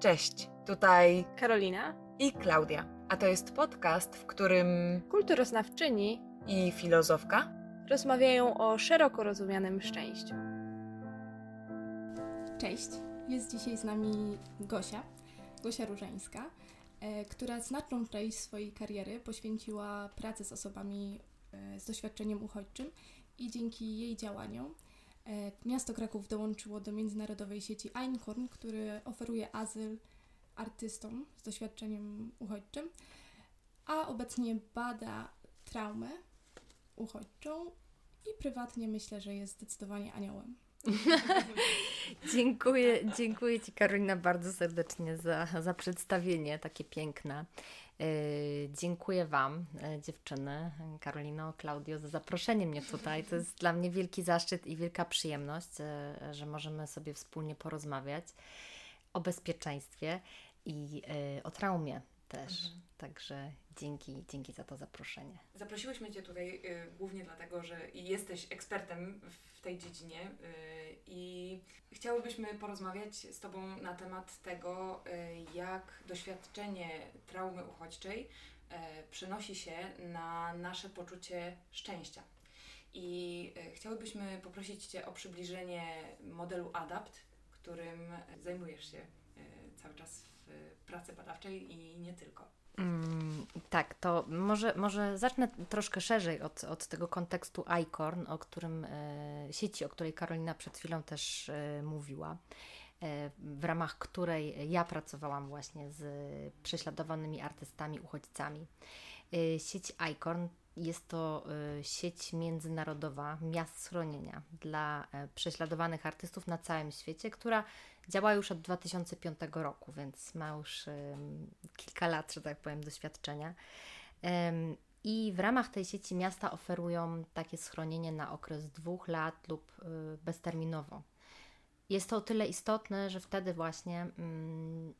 Cześć, tutaj Karolina i Klaudia, a to jest podcast, w którym kulturoznawczyni i filozofka rozmawiają o szeroko rozumianym szczęściu. Cześć, jest dzisiaj z nami Gosia, Gosia Różeńska, e, która znaczną część swojej kariery poświęciła pracy z osobami e, z doświadczeniem uchodźczym i dzięki jej działaniom miasto Kraków dołączyło do międzynarodowej sieci Einhorn, który oferuje azyl artystom z doświadczeniem uchodźczym, a obecnie bada traumę uchodźczą i prywatnie myślę, że jest zdecydowanie aniołem. dziękuję, dziękuję Ci Karolina bardzo serdecznie za, za przedstawienie takie piękne. Yy, dziękuję Wam, yy, dziewczyny, Karolino, Klaudio, za zaproszenie mnie tutaj. To jest dla mnie wielki zaszczyt i wielka przyjemność, yy, że możemy sobie wspólnie porozmawiać o bezpieczeństwie i o traumie też. Mhm. Także dzięki, dzięki za to zaproszenie. Zaprosiłyśmy Cię tutaj y, głównie dlatego, że jesteś ekspertem w tej dziedzinie y, i chciałybyśmy porozmawiać z Tobą na temat tego, y, jak doświadczenie traumy uchodźczej y, przenosi się na nasze poczucie szczęścia. I y, chciałybyśmy poprosić Cię o przybliżenie modelu ADAPT, którym zajmujesz się y, cały czas w pracy badawczej i nie tylko. Mm, tak, to może, może zacznę troszkę szerzej od, od tego kontekstu ICORN, o którym e, sieci, o której Karolina przed chwilą też e, mówiła, e, w ramach której ja pracowałam właśnie z prześladowanymi artystami, uchodźcami. E, sieć ICORN jest to e, sieć międzynarodowa miast schronienia dla e, prześladowanych artystów na całym świecie, która działa już od 2005 roku, więc ma już kilka lat, że tak powiem, doświadczenia. I w ramach tej sieci miasta oferują takie schronienie na okres dwóch lat lub y, bezterminowo. Jest to o tyle istotne, że wtedy właśnie mm,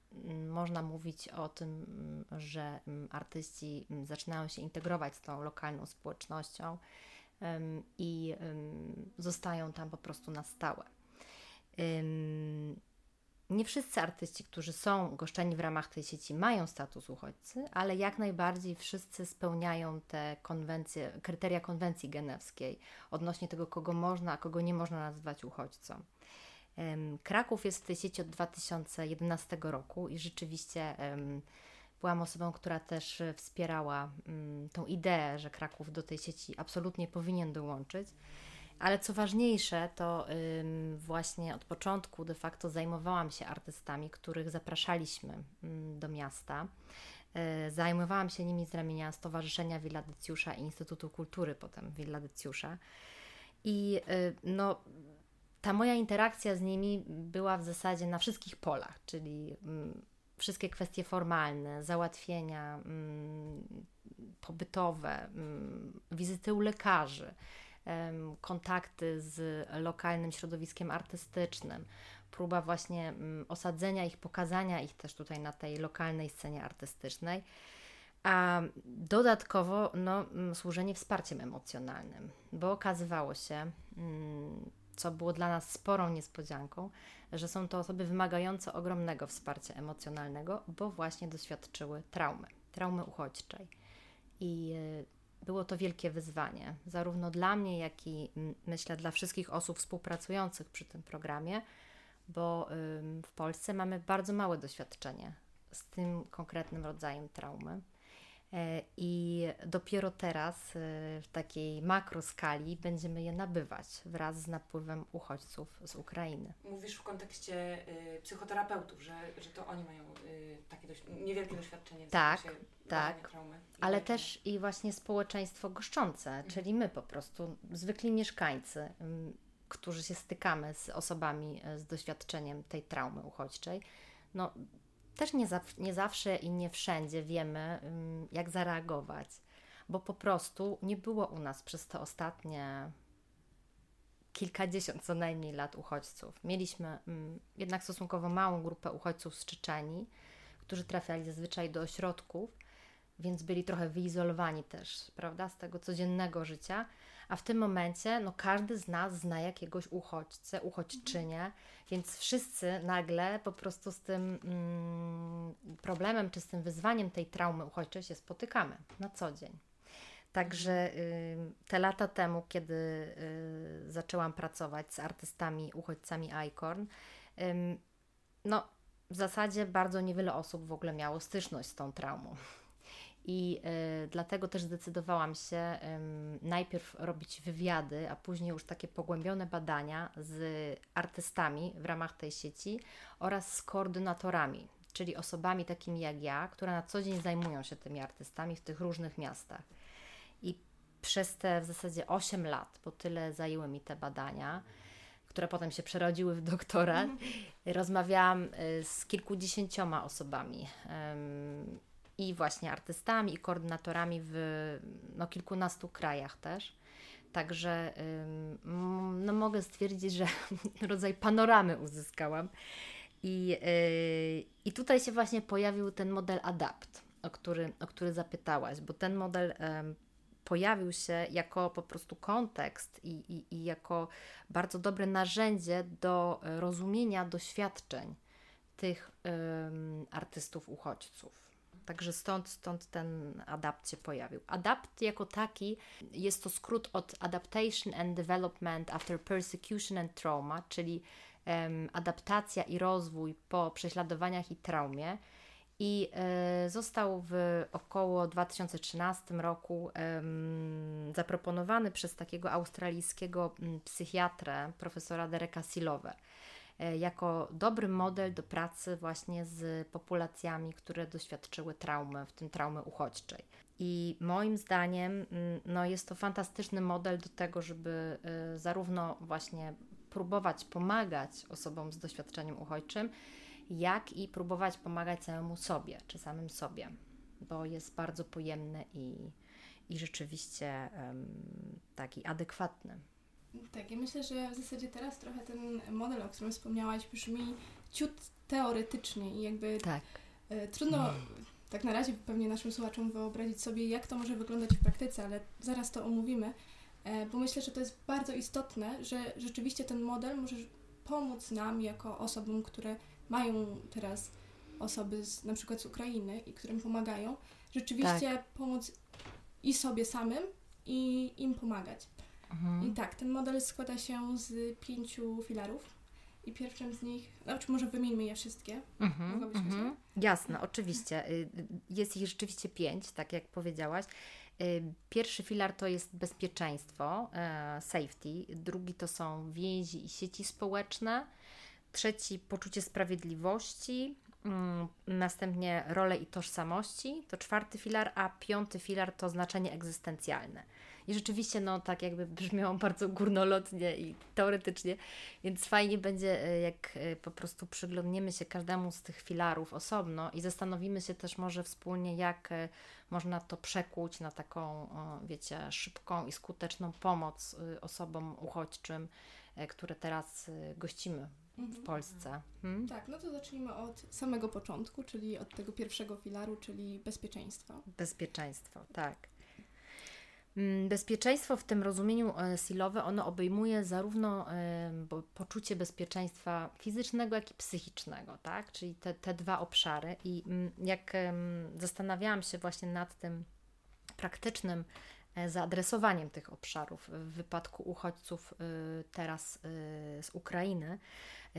można mówić o tym, że mm, artyści mm, zaczynają się integrować z tą lokalną społecznością i zostają tam po prostu na stałe. Nie wszyscy artyści, którzy są goszczeni w ramach tej sieci, mają status uchodźcy, ale jak najbardziej wszyscy spełniają te konwencje, kryteria konwencji genewskiej odnośnie tego, kogo można, a kogo nie można nazywać uchodźcą. Kraków jest w tej sieci od 2011 roku i rzeczywiście byłam osobą, która też wspierała mm, tą ideę, że Kraków do tej sieci absolutnie powinien dołączyć. Ale co ważniejsze, to właśnie od początku de facto zajmowałam się artystami, których zapraszaliśmy ym, do miasta. Y, zajmowałam się nimi z ramienia Stowarzyszenia Villa Decjusza i Instytutu Kultury, potem Villa Decjusza. I y, no, ta moja interakcja z nimi była w zasadzie na wszystkich polach, czyli wszystkie kwestie formalne, załatwienia pobytowe, wizyty u lekarzy kontakty z lokalnym środowiskiem artystycznym, próba właśnie mm, osadzenia ich, pokazania ich też tutaj na tej lokalnej scenie artystycznej. A dodatkowo no, mm, służenie wsparciem emocjonalnym, bo okazywało się, mm, co było dla nas sporą niespodzianką, że są to osoby wymagające ogromnego wsparcia emocjonalnego, bo właśnie doświadczyły traumy, traumy uchodźczej. I e, było to wielkie wyzwanie, zarówno dla mnie, jak i myślę dla wszystkich osób współpracujących przy tym programie, bo w Polsce mamy bardzo małe doświadczenie z tym konkretnym rodzajem traumy. E, I dopiero teraz e, w takiej makroskali będziemy je nabywać wraz z napływem uchodźców z Ukrainy. Mówisz w kontekście y, psychoterapeutów, że, że to oni mają y, takie dość, niewielkie doświadczenie w tak, tak. traumy. Ale też i właśnie społeczeństwo goszczące, mhm. czyli my po prostu, zwykli mieszkańcy, y, którzy się stykamy z osobami z doświadczeniem tej traumy uchodźczej. No, też nie, nie zawsze i nie wszędzie wiemy, jak zareagować, bo po prostu nie było u nas przez te ostatnie kilkadziesiąt co najmniej lat uchodźców. Mieliśmy jednak stosunkowo małą grupę uchodźców z Czeczeni, którzy trafiali zazwyczaj do ośrodków, więc byli trochę wyizolowani też, prawda, z tego codziennego życia, A w tym momencie no, każdy z nas zna jakiegoś uchodźcę, uchodźczynię, więc wszyscy nagle po prostu z tym mm, problemem czy z tym wyzwaniem tej traumy uchodźczej się spotykamy na co dzień. Także y, te lata temu, kiedy y, zaczęłam pracować z artystami, uchodźcami ICORN, no w zasadzie bardzo niewiele osób w ogóle miało styczność z tą traumą. I y, dlatego też zdecydowałam się y, najpierw robić wywiady, a później już takie pogłębione badania z artystami w ramach tej sieci oraz z koordynatorami, czyli osobami takimi jak ja, które na co dzień zajmują się tymi artystami w tych różnych miastach. I przez te w zasadzie 8 lat, bo tyle zajęły mi te badania, które potem się przerodziły w doktorat, rozmawiałam y, z kilkudziesięcioma osobami i właśnie artystami, i koordynatorami w no, kilkunastu krajach też. Także no, mogę stwierdzić, że rodzaj panoramy uzyskałam. I, yy, I tutaj się właśnie pojawił ten model ADAPT, o który, o który zapytałaś, bo ten model pojawił się jako po prostu kontekst i, i, i jako bardzo dobre narzędzie do rozumienia doświadczeń tych artystów uchodźców. Także stąd, stąd ten adapt się pojawił. Adapt jako taki jest to skrót od Adaptation and Development After Persecution and Trauma, czyli um, adaptacja i rozwój po prześladowaniach i traumie. I y, został w około 2013 roku y, zaproponowany przez takiego australijskiego psychiatrę, profesora Dereka Silowe. E, jako dobry model do pracy właśnie z populacjami, które doświadczyły traumy, w tym traumy uchodźczej. I moim zdaniem mm, no, jest to fantastyczny model do tego, żeby e, zarówno właśnie próbować pomagać osobom z doświadczeniem uchodźczym, jak i próbować pomagać samemu sobie, czy samym sobie, bo jest bardzo pojemny i, i rzeczywiście um, taki adekwatny. Tak, ja myślę, że w zasadzie teraz trochę ten model, o którym wspomniałaś, brzmi ciut teoretycznie i jakby tak. e, trudno mm. tak na razie pewnie naszym słuchaczom wyobrazić sobie, jak to może wyglądać w praktyce, ale zaraz to omówimy, e, bo myślę, że to jest bardzo istotne, że rzeczywiście ten model może pomóc nam jako osobom, które mają teraz osoby z, na przykład z Ukrainy i którym pomagają, rzeczywiście tak. pomóc i sobie samym, i im pomagać. Mhm. I tak, ten model składa się z pięciu filarów. I pierwszym z nich, znaczy może wymieńmy je wszystkie. Mhm, mhm. Jasne, oczywiście. Y, jest ich rzeczywiście pięć, tak jak powiedziałaś. Y, pierwszy filar to jest bezpieczeństwo, e, safety. Drugi to są więzi i sieci społeczne. Trzeci poczucie sprawiedliwości. Mm, następnie role i tożsamości. To czwarty filar, a piąty filar to znaczenie egzystencjalne. I rzeczywiście, no tak jakby brzmiało bardzo górnolotnie i teoretycznie, więc fajnie będzie, e, jak e, po prostu przyglądniemy się każdemu z tych filarów osobno i zastanowimy się też może wspólnie, jak e, można to przekuć na taką, wiecie, szybką i skuteczną pomoc osobom uchodźczym, które teraz gościmy w mhm. Polsce. Hmm? Tak, no to zacznijmy od samego początku, czyli od tego pierwszego filaru, czyli bezpieczeństwo. Bezpieczeństwo, tak. Mm, bezpieczeństwo w tym rozumieniu e, silowe, ono obejmuje zarówno e, poczucie bezpieczeństwa fizycznego, jak i psychicznego, tak? Czyli te, te dwa obszary. I mm, jak zastanawiałam się właśnie nad tym praktycznym e, zaadresowaniem tych obszarów w wypadku uchodźców teraz z Ukrainy,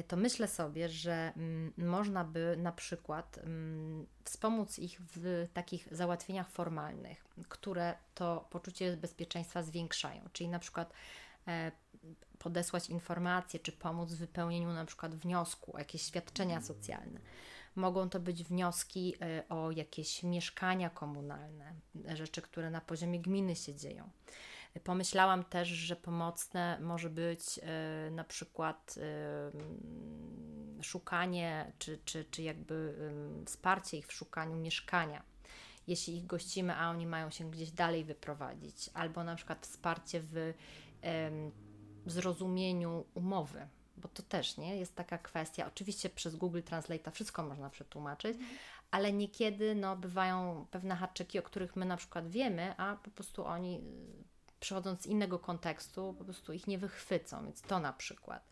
to myślę sobie, że mm, można by na przykład mm, wspomóc ich w takich załatwieniach formalnych, które to poczucie bezpieczeństwa zwiększają, czyli na przykład e, podesłać informacje, czy pomóc w wypełnieniu na przykład wniosku jakieś świadczenia socjalne. Mogą to być wnioski e, o jakieś mieszkania komunalne, rzeczy, które na poziomie gminy się dzieją. Pomyślałam też, że pomocne może być e, na przykład e, szukanie, czy, czy, czy jakby wsparcie ich w szukaniu mieszkania. Jeśli ich gościmy, a oni mają się gdzieś dalej wyprowadzić, albo na przykład wsparcie w zrozumieniu umowy, bo to też nie jest taka kwestia. Oczywiście przez Google Translate wszystko można przetłumaczyć, mhm. ale niekiedy no, bywają pewne haczyki, o których my na przykład wiemy, a po prostu oni przychodząc z innego kontekstu, po prostu ich nie wychwycą, więc to na przykład.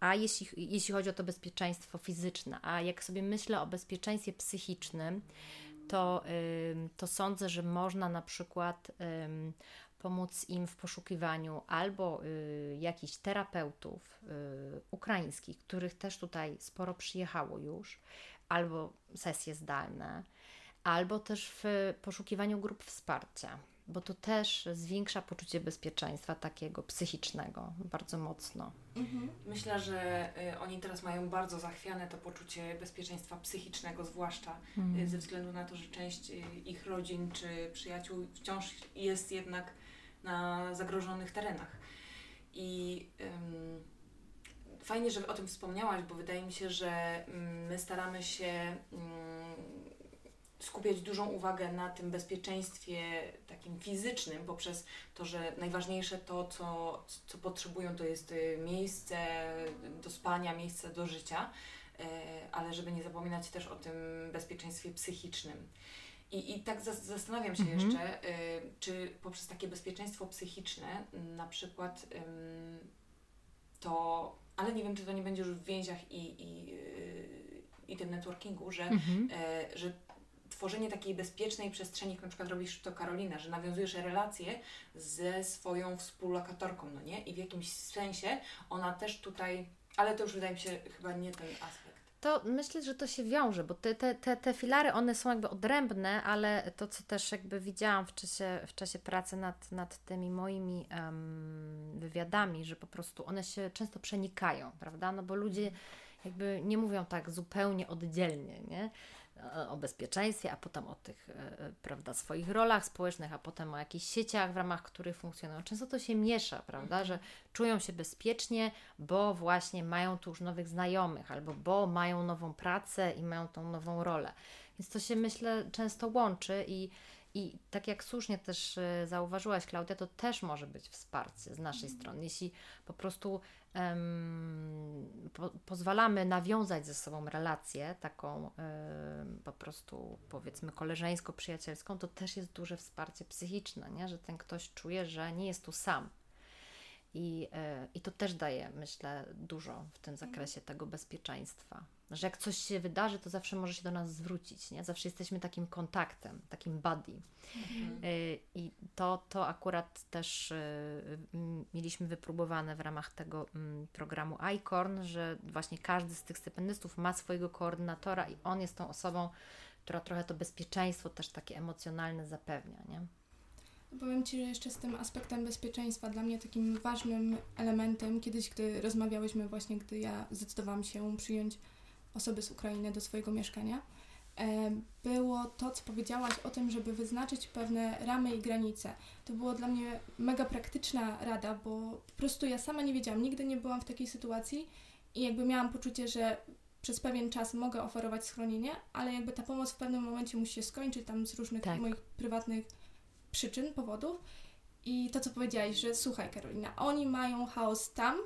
A jeśli, jeśli chodzi o to bezpieczeństwo fizyczne, a jak sobie myślę o bezpieczeństwie psychicznym, to, to sądzę, że można na przykład pomóc im w poszukiwaniu albo y, jakichś terapeutów y, ukraińskich, których też tutaj sporo przyjechało już, albo sesje zdalne, albo też w poszukiwaniu grup wsparcia, bo to też zwiększa poczucie bezpieczeństwa takiego psychicznego bardzo mocno. Mhm. Myślę, że y, oni teraz mają bardzo zachwiane to poczucie bezpieczeństwa psychicznego, zwłaszcza y, mhm. ze względu na to, że część y, ich rodzin czy przyjaciół wciąż jest jednak na zagrożonych terenach. I ym, fajnie, że o tym wspomniałaś, bo wydaje mi się, że mm, my staramy się ym, skupiać dużą uwagę na tym bezpieczeństwie takim fizycznym, poprzez to, że najważniejsze to, co, co potrzebują, to jest y, miejsce do spania, miejsce do życia, y, ale żeby nie zapominać też o tym bezpieczeństwie psychicznym. I, i tak zastanawiam się mhm. jeszcze, y, czy poprzez takie bezpieczeństwo psychiczne, na przykład to, ale nie wiem, czy to nie będzie już w więziach i, i, i tym networkingu, że, mhm. że tworzenie takiej bezpiecznej przestrzeni, jak na przykład robisz to Karolina, że nawiązujesz relacje ze swoją współlokatorką, no nie? I w jakimś sensie ona też tutaj, ale to już wydaje mi się chyba nie ten aspekt. To myślę, że to się wiąże, bo te, te, te, te filary, one są jakby odrębne, ale to, co też jakby widziałam w czasie, w czasie pracy nad, nad tymi moimi um, wywiadami, że po prostu one się często przenikają, prawda? No bo ludzie jakby nie mówią tak zupełnie oddzielnie, nie? O bezpieczeństwie, a potem o tych, e, e, prawda, swoich rolach społecznych, a potem o jakichś sieciach, w ramach których funkcjonują. Często to się miesza, prawda, że czują się bezpiecznie, bo właśnie mają tu już nowych znajomych, albo bo mają nową pracę i mają tą nową rolę. Więc to się, myślę, często łączy i i tak jak słusznie też e, zauważyłaś, Klaudia, to też może być wsparcie z naszej strony. Jeśli po prostu um, po, pozwalamy nawiązać ze sobą relację, taką um, po prostu powiedzmy koleżeńsko-przyjacielską, to też jest duże wsparcie psychiczne, nie? że ten ktoś czuje, że nie jest tu sam. I, e, I to też daje, myślę, dużo w tym zakresie tego bezpieczeństwa. Że jak coś się wydarzy, to zawsze może się do nas zwrócić, nie? Zawsze jesteśmy takim kontaktem, takim buddy. Mhm. E, I to, to akurat też e, mieliśmy wypróbowane w ramach tego programu ICORN, że właśnie każdy z tych stypendystów ma swojego koordynatora i on jest tą osobą, która trochę to bezpieczeństwo też takie emocjonalne zapewnia, nie? Powiem Ci, że jeszcze z tym aspektem bezpieczeństwa, dla mnie takim ważnym elementem, kiedyś, gdy rozmawiałyśmy, właśnie gdy ja zdecydowałam się przyjąć osoby z Ukrainy do swojego mieszkania, e, było to, co powiedziałaś o tym, żeby wyznaczyć pewne ramy i granice. To było dla mnie mega praktyczna rada, bo po prostu ja sama nie wiedziałam, nigdy nie byłam w takiej sytuacji i jakby miałam poczucie, że przez pewien czas mogę oferować schronienie, ale jakby ta pomoc w pewnym momencie musi się skończyć tam z różnych tak. moich prywatnych przyczyn, powodów. I to, co powiedziałaś, że słuchaj, Karolina, oni mają chaos tam,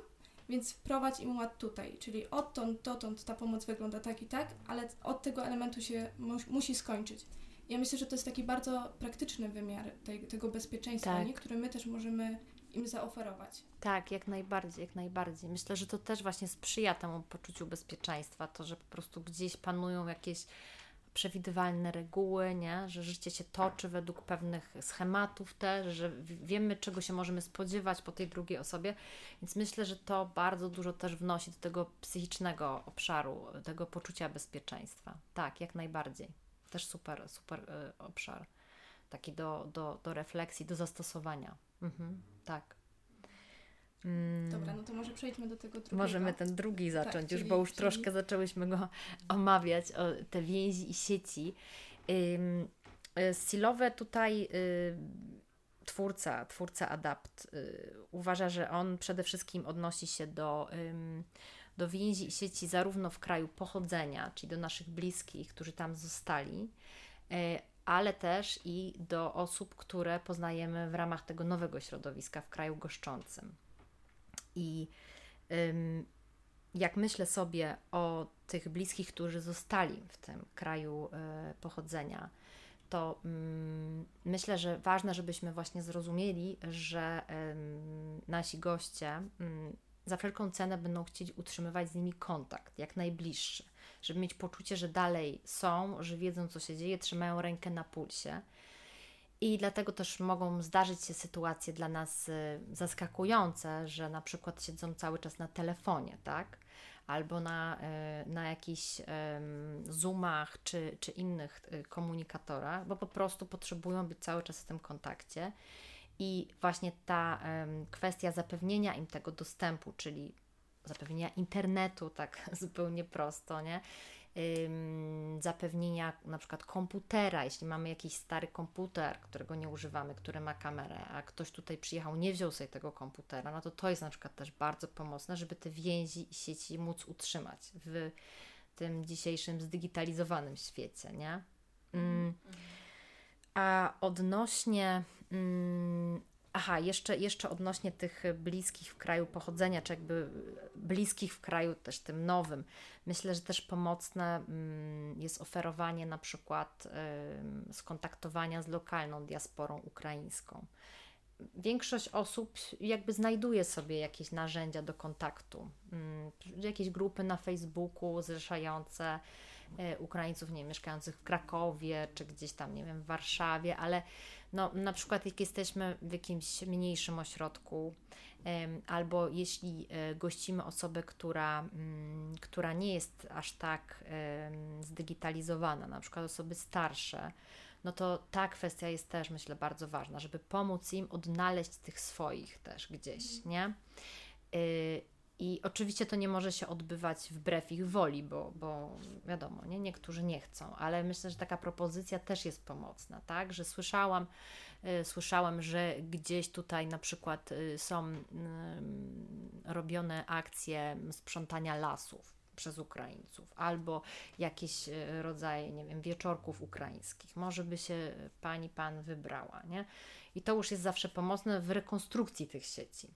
więc wprowadź im ład tutaj. Czyli odtąd dotąd ta pomoc wygląda tak i tak, ale od tego elementu się mu musi skończyć. Ja myślę, że to jest taki bardzo praktyczny wymiar tej, tego bezpieczeństwa, tak. nie? który my też możemy im zaoferować. Tak, jak najbardziej, jak najbardziej. Myślę, że to też właśnie sprzyja temu poczuciu bezpieczeństwa, to, że po prostu gdzieś panują jakieś przewidywalne reguły, nie? że życie się toczy według pewnych schematów też, że wiemy, czego się możemy spodziewać po tej drugiej osobie, więc myślę, że to bardzo dużo też wnosi do tego psychicznego obszaru, tego poczucia bezpieczeństwa. Tak, jak najbardziej. Też super, super y, obszar. Taki do, do, do refleksji, do zastosowania. Mhm, tak. Mm. Dobra, no to może przejdźmy do tego drugiego. Możemy ten drugi tak, zacząć, tak, już, czyli, bo już czyli... troszkę zaczęłyśmy go omawiać, o te więzi i sieci. Ym, y, Silowe tutaj y, twórca, twórca Adapt y, uważa, że on przede wszystkim odnosi się do, do więzi i sieci zarówno w kraju pochodzenia, czyli do naszych bliskich, którzy tam zostali, ale też i do osób, które poznajemy w ramach tego nowego środowiska w kraju goszczącym. I jak myślę sobie o tych bliskich, którzy zostali w tym kraju y, pochodzenia, to mm, myślę, że ważne, żebyśmy właśnie zrozumieli, że nasi goście ym, za wszelką cenę będą chcieć utrzymywać z nimi kontakt, jak najbliższy, żeby mieć poczucie, że dalej są, że wiedzą, co się dzieje, trzymają rękę na pulsie. I dlatego też mogą zdarzyć się sytuacje dla nas y, zaskakujące, że na przykład siedzą cały czas na telefonie, tak? Albo na, y, na jakichś Zoomach czy, czy innych y, komunikatorach, bo po prostu potrzebują być cały czas w tym kontakcie. I właśnie ta kwestia zapewnienia im tego dostępu, czyli zapewnienia internetu, tak zupełnie prosto, nie? Zapewnienia na przykład komputera, jeśli mamy jakiś stary komputer, którego nie używamy, który ma kamerę, a ktoś tutaj przyjechał, nie wziął sobie tego komputera, no to to jest na przykład też bardzo pomocne, żeby te więzi i sieci móc utrzymać w tym dzisiejszym zdigitalizowanym świecie, nie? Mm. A odnośnie mm, Aha, jeszcze, jeszcze odnośnie tych bliskich w kraju pochodzenia, czy jakby bliskich w kraju też tym nowym. Myślę, że też pomocne mm, jest oferowanie na przykład skontaktowania z lokalną diasporą ukraińską. Większość osób jakby znajduje sobie jakieś narzędzia do kontaktu, mm, jakieś grupy na Facebooku zrzeszające Ukraińców, nie mieszkających w Krakowie, czy gdzieś tam, nie wiem, w Warszawie, ale no, na przykład jak jesteśmy w jakimś mniejszym ośrodku, albo jeśli e, gościmy osobę, która, mm, która nie jest aż tak zdigitalizowana, na przykład osoby starsze, no to ta kwestia jest też, myślę, bardzo ważna, żeby pomóc im odnaleźć tych swoich też gdzieś, mhm. nie? I oczywiście to nie może się odbywać wbrew ich woli, bo, bo wiadomo, nie? niektórzy nie chcą, ale myślę, że taka propozycja też jest pomocna, tak? Że słyszałam, y, słyszałam, że gdzieś tutaj na przykład y, są y, robione akcje sprzątania lasów przez Ukraińców, albo jakieś y, rodzaje, nie wiem, wieczorków ukraińskich. Może by się pani, pan wybrała, nie? I to już jest zawsze pomocne w rekonstrukcji tych sieci.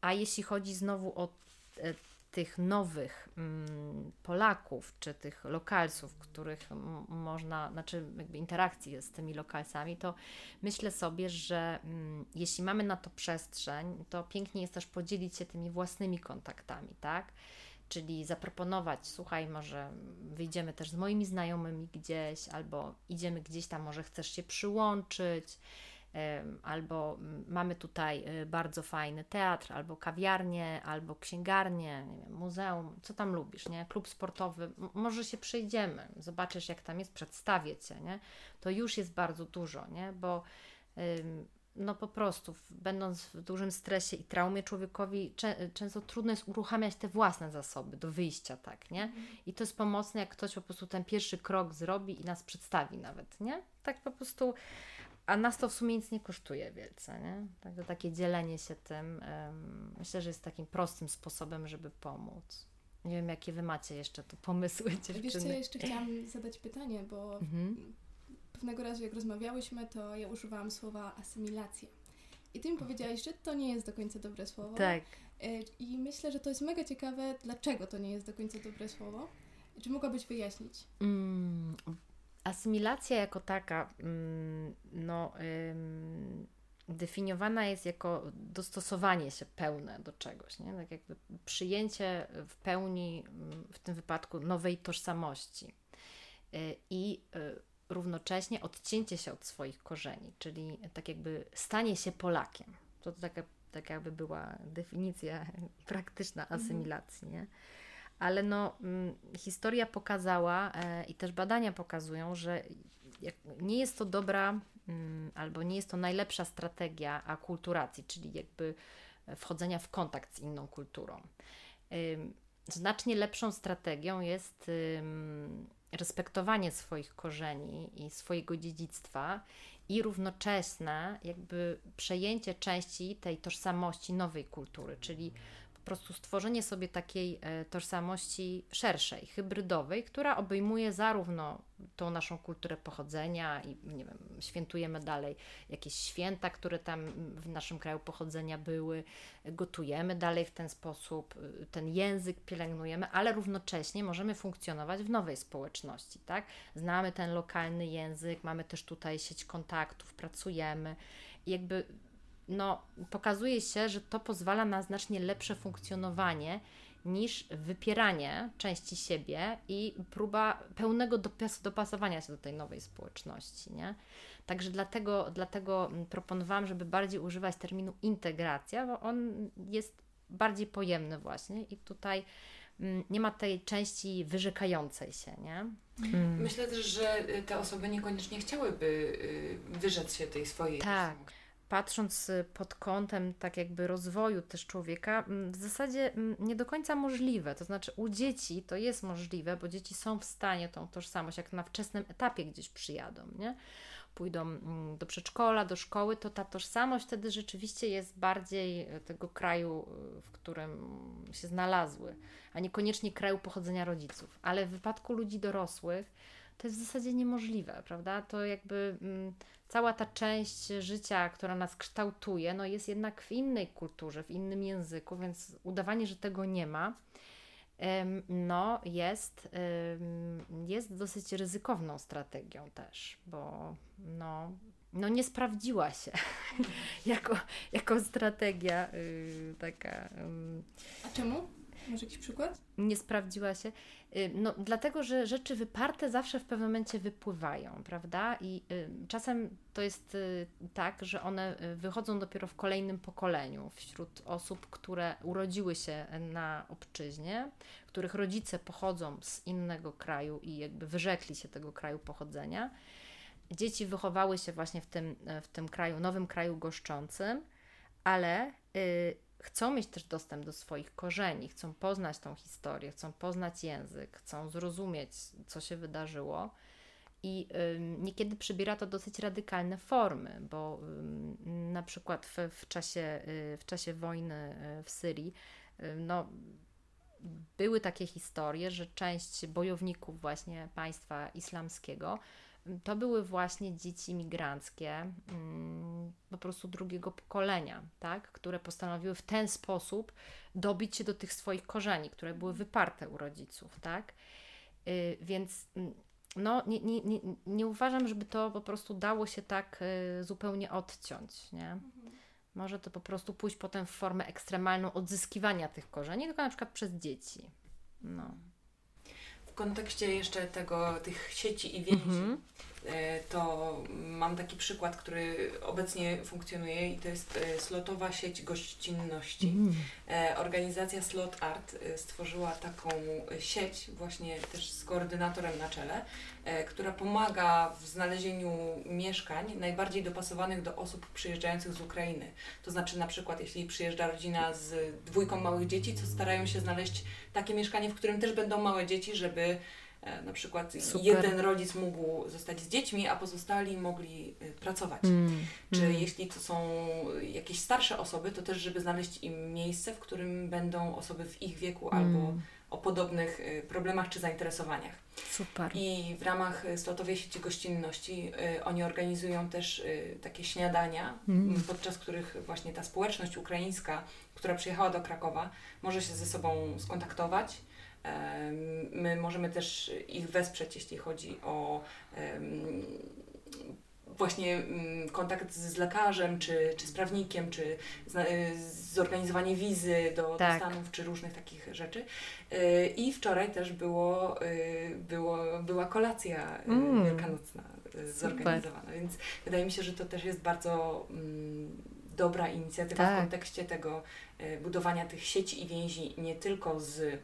A jeśli chodzi znowu o e, tych nowych mm, Polaków, czy tych lokalców, których można, znaczy jakby interakcji z tymi lokalcami, to myślę sobie, że mm, jeśli mamy na to przestrzeń, to pięknie jest też podzielić się tymi własnymi kontaktami, tak? Czyli zaproponować, słuchaj, może wyjdziemy też z moimi znajomymi gdzieś, albo idziemy gdzieś tam, może chcesz się przyłączyć albo mamy tutaj y, bardzo fajny teatr, albo kawiarnię, albo księgarnię, nie wiem, muzeum, co tam lubisz, nie? Klub sportowy, może się przejdziemy, zobaczysz jak tam jest, przedstawię Cię, nie? To już jest bardzo dużo, nie? Bo no po prostu, będąc w dużym stresie i traumie, człowiekowi często trudno jest uruchamiać te własne zasoby do wyjścia, tak, nie? Mhm. I to jest pomocne, jak ktoś po prostu ten pierwszy krok zrobi i nas przedstawi nawet, nie? Tak po prostu a nas to w sumie nic nie kosztuje wielce, nie? Także takie dzielenie się tym um, myślę, że jest takim prostym sposobem, żeby pomóc. Nie wiem, jakie wy macie jeszcze tu pomysły, dziewczyny. Wiesz co, ja jeszcze chciałam zadać pytanie, bo mhm. pewnego razu jak rozmawiałyśmy, to ja używałam słowa asymilacja. I ty mi powiedziałaś, że to nie jest do końca dobre słowo. Tak. E, I myślę, że to jest mega ciekawe, dlaczego to nie jest do końca dobre słowo. Czy mogłabyś wyjaśnić? Mm, Asymilacja jako taka, mm, no, definiowana jest jako dostosowanie się pełne do czegoś, nie? Tak jakby przyjęcie w pełni, mm, w tym wypadku, nowej tożsamości y, i y, równocześnie odcięcie się od swoich korzeni, czyli tak jakby stanie się Polakiem. To, to taka, tak jakby była definicja praktyczna mhm. asymilacji, nie? Ale no, mm, historia pokazała e, i też badania pokazują, że nie jest to dobra mm, albo nie jest to najlepsza strategia akulturacji, czyli jakby wchodzenia w kontakt z inną kulturą. Znacznie lepszą strategią jest respektowanie swoich korzeni i swojego dziedzictwa i równocześnie jakby przejęcie części tej tożsamości nowej kultury, czyli po prostu stworzenie sobie takiej e, tożsamości szerszej, hybrydowej, która obejmuje zarówno tą naszą kulturę pochodzenia i nie wiem, świętujemy dalej jakieś święta, które tam w naszym kraju pochodzenia były, gotujemy dalej w ten sposób, y, ten język pielęgnujemy, ale równocześnie możemy funkcjonować w nowej społeczności, tak? Znamy ten lokalny język, mamy też tutaj sieć kontaktów, pracujemy jakby no, pokazuje się, że to pozwala na znacznie lepsze funkcjonowanie niż wypieranie części siebie i próba pełnego dopas dopasowania się do tej nowej społeczności. Nie? Także dlatego, dlatego proponowałam, żeby bardziej używać terminu integracja, bo on jest bardziej pojemny właśnie i tutaj nie ma tej części wyrzekającej się, nie? Mm. Myślę też, że y, te osoby niekoniecznie chciałyby y, wyrzec się tej swojej tak patrząc y, pod kątem tak jakby rozwoju też człowieka, w zasadzie nie do końca możliwe. To znaczy u dzieci to jest możliwe, bo dzieci są w stanie tą tożsamość, jak na wczesnym etapie gdzieś przyjadą, nie? pójdą do przedszkola, do szkoły, to ta tożsamość wtedy rzeczywiście jest bardziej y, tego kraju, y, w którym się znalazły, a niekoniecznie kraju pochodzenia rodziców. Ale w wypadku ludzi dorosłych to jest w zasadzie niemożliwe, prawda? To jakby cała ta część życia, która nas kształtuje, no jest jednak w innej kulturze, w innym języku, więc udawanie, że tego nie ma, no jest, jest dosyć ryzykowną strategią też, bo no, no nie sprawdziła się jako, jako strategia y, taka. A czemu? Może jakiś przykład? Nie sprawdziła się. Y, no, dlatego, że rzeczy wyparte zawsze w pewnym momencie wypływają, prawda? I y, czasem to jest y, tak, że one wychodzą dopiero w kolejnym pokoleniu wśród osób, które urodziły się na obczyźnie, których rodzice pochodzą z innego kraju i jakby wyrzekli się tego kraju pochodzenia. Dzieci wychowały się właśnie w tym, w tym kraju, nowym kraju goszczącym, ale chcą mieć też dostęp do swoich korzeni, chcą poznać tą historię, chcą poznać język, chcą zrozumieć, co się wydarzyło. I niekiedy przybiera to dosyć radykalne formy, bo na przykład w, w, czasie, y, w czasie wojny y, w Syrii, y, no, były takie historie, że część bojowników właśnie państwa islamskiego to były właśnie dzieci migranckie, mm, po prostu drugiego pokolenia, tak? które postanowiły w ten sposób dobić się do tych swoich korzeni, które były wyparte u rodziców. Tak? Y, więc mm, no, nie, nie, nie, nie uważam, żeby to po prostu dało się tak y, zupełnie odciąć. Nie? Może to po prostu pójść potem w formę ekstremalną odzyskiwania tych korzeni, tylko na przykład przez dzieci. No kontekście jeszcze tego, tych sieci i więzi, mm -hmm. To mam taki przykład, który obecnie funkcjonuje i to jest e, slotowa sieć gościnności. Mm. Organizacja Slot Art stworzyła taką sieć właśnie też z koordynatorem na czele, która pomaga w znalezieniu mieszkań najbardziej dopasowanych do osób przyjeżdżających z Ukrainy. To znaczy na przykład jeśli przyjeżdża rodzina z dwójką małych dzieci, to starają się znaleźć takie mieszkanie, w którym też będą małe dzieci, żeby e, na przykład Super. jeden rodzic mógł zostać z dziećmi, a pozostali mogli e, pracować. Mm, Czy mm. jeśli to są jakieś starsze osoby, to też, żeby znaleźć im miejsce, w którym będą osoby w ich wieku mm. albo o podobnych e, problemach czy zainteresowaniach. Super. I w ramach Slotowej Sieci Gościnności y, oni organizują też y, takie śniadania, mm. podczas których właśnie ta społeczność ukraińska, która przyjechała do Krakowa, może się ze sobą skontaktować. My możemy też ich wesprzeć, jeśli chodzi o właśnie mm, kontakt z lekarzem, czy, czy z prawnikiem, czy zorganizowanie wizy do, tak. do Stanów, czy różnych takich rzeczy. Y, I wczoraj też było, y, było, była kolacja mm. wielkanocna zorganizowana, Super. więc wydaje mi się, że to też jest bardzo mm, dobra inicjatywa tak. w kontekście tego budowania tych sieci i więzi nie tylko z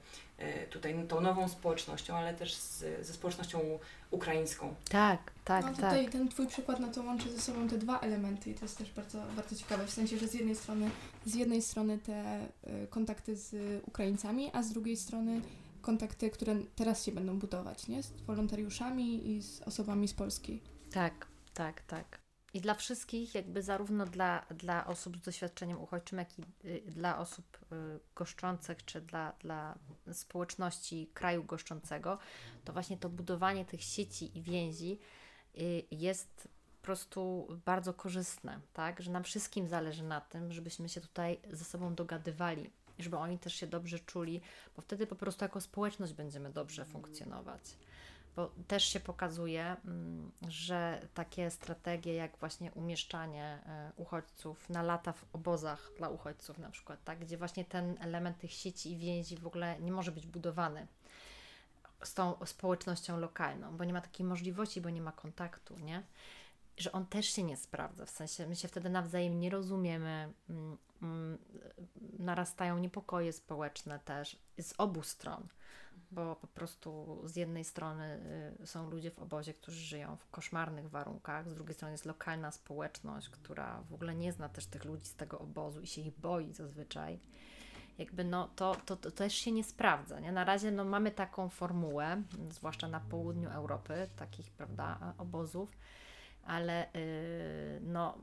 tutaj tą nową społecznością, ale też z, ze społecznością ukraińską. Tak, tak, no, tutaj tak. ten Twój przykład na to łączy ze sobą te dwa elementy i to jest też bardzo, bardzo ciekawe, w sensie, że z jednej strony, z jednej strony te y, kontakty z Ukraińcami, a z drugiej strony kontakty, które teraz się będą budować, nie? Z wolontariuszami i z osobami z Polski. Tak, tak, tak. I dla wszystkich, jakby zarówno dla, dla osób z doświadczeniem uchodźczym, jak i y, dla osób y, goszczących, czy dla, dla społeczności kraju goszczącego, to właśnie to budowanie tych sieci i więzi y, jest po prostu bardzo korzystne, tak? Że nam wszystkim zależy na tym, żebyśmy się tutaj ze sobą dogadywali, żeby oni też się dobrze czuli, bo wtedy po prostu jako społeczność będziemy dobrze funkcjonować bo też się pokazuje, mm, że takie strategie jak właśnie umieszczanie e, uchodźców na lata w obozach dla uchodźców na przykład, tak, gdzie właśnie ten element tych sieci i więzi w ogóle nie może być budowany z tą społecznością lokalną, bo nie ma takiej możliwości, bo nie ma kontaktu, nie? Że on też się nie sprawdza, w sensie my się wtedy nawzajem nie rozumiemy, mm, narastają niepokoje społeczne też z obu stron bo po prostu z jednej strony y, są ludzie w obozie, którzy żyją w koszmarnych warunkach, z drugiej strony jest lokalna społeczność, która w ogóle nie zna też tych ludzi z tego obozu i się ich boi zazwyczaj. Jakby no, to, to, to też się nie sprawdza. Nie? Na razie no, mamy taką formułę, zwłaszcza na południu Europy, takich prawda, obozów, ale yy, no,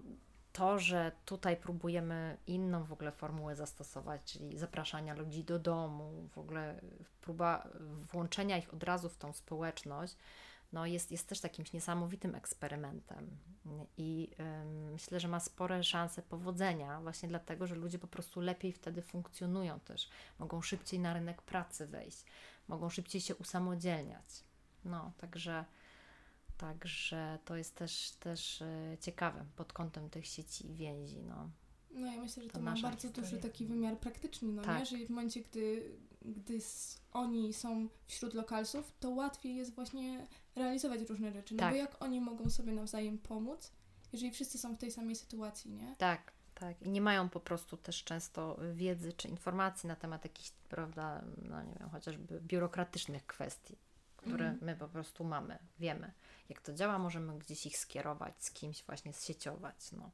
to, że tutaj próbujemy inną w ogóle formułę zastosować, czyli zapraszania ludzi do domu, w ogóle próba włączenia ich od razu w tą społeczność, no jest, jest też jakimś niesamowitym eksperymentem. I myślę, że ma spore szanse powodzenia, właśnie dlatego, że ludzie po prostu lepiej wtedy funkcjonują też, mogą szybciej na rynek pracy wejść, mogą szybciej się usamodzielniać. No, także Także to jest też, też e, ciekawe pod kątem tych sieci i więzi. No. No ja myślę, że to, to ma bardzo historia. duży taki wymiar praktyczny, no tak. nie? Że w momencie, gdy, gdy oni są wśród lokalsów, to łatwiej jest właśnie realizować różne rzeczy. No tak. bo jak oni mogą sobie nawzajem pomóc, jeżeli wszyscy są w tej samej sytuacji, nie? Tak, tak. I nie mają po prostu też często wiedzy czy informacji na temat jakichś, prawda, no nie wiem, chociażby biurokratycznych kwestii, które mm. my po prostu mamy, wiemy jak to działa, możemy gdzieś ich skierować, z kimś właśnie zsieciować. No.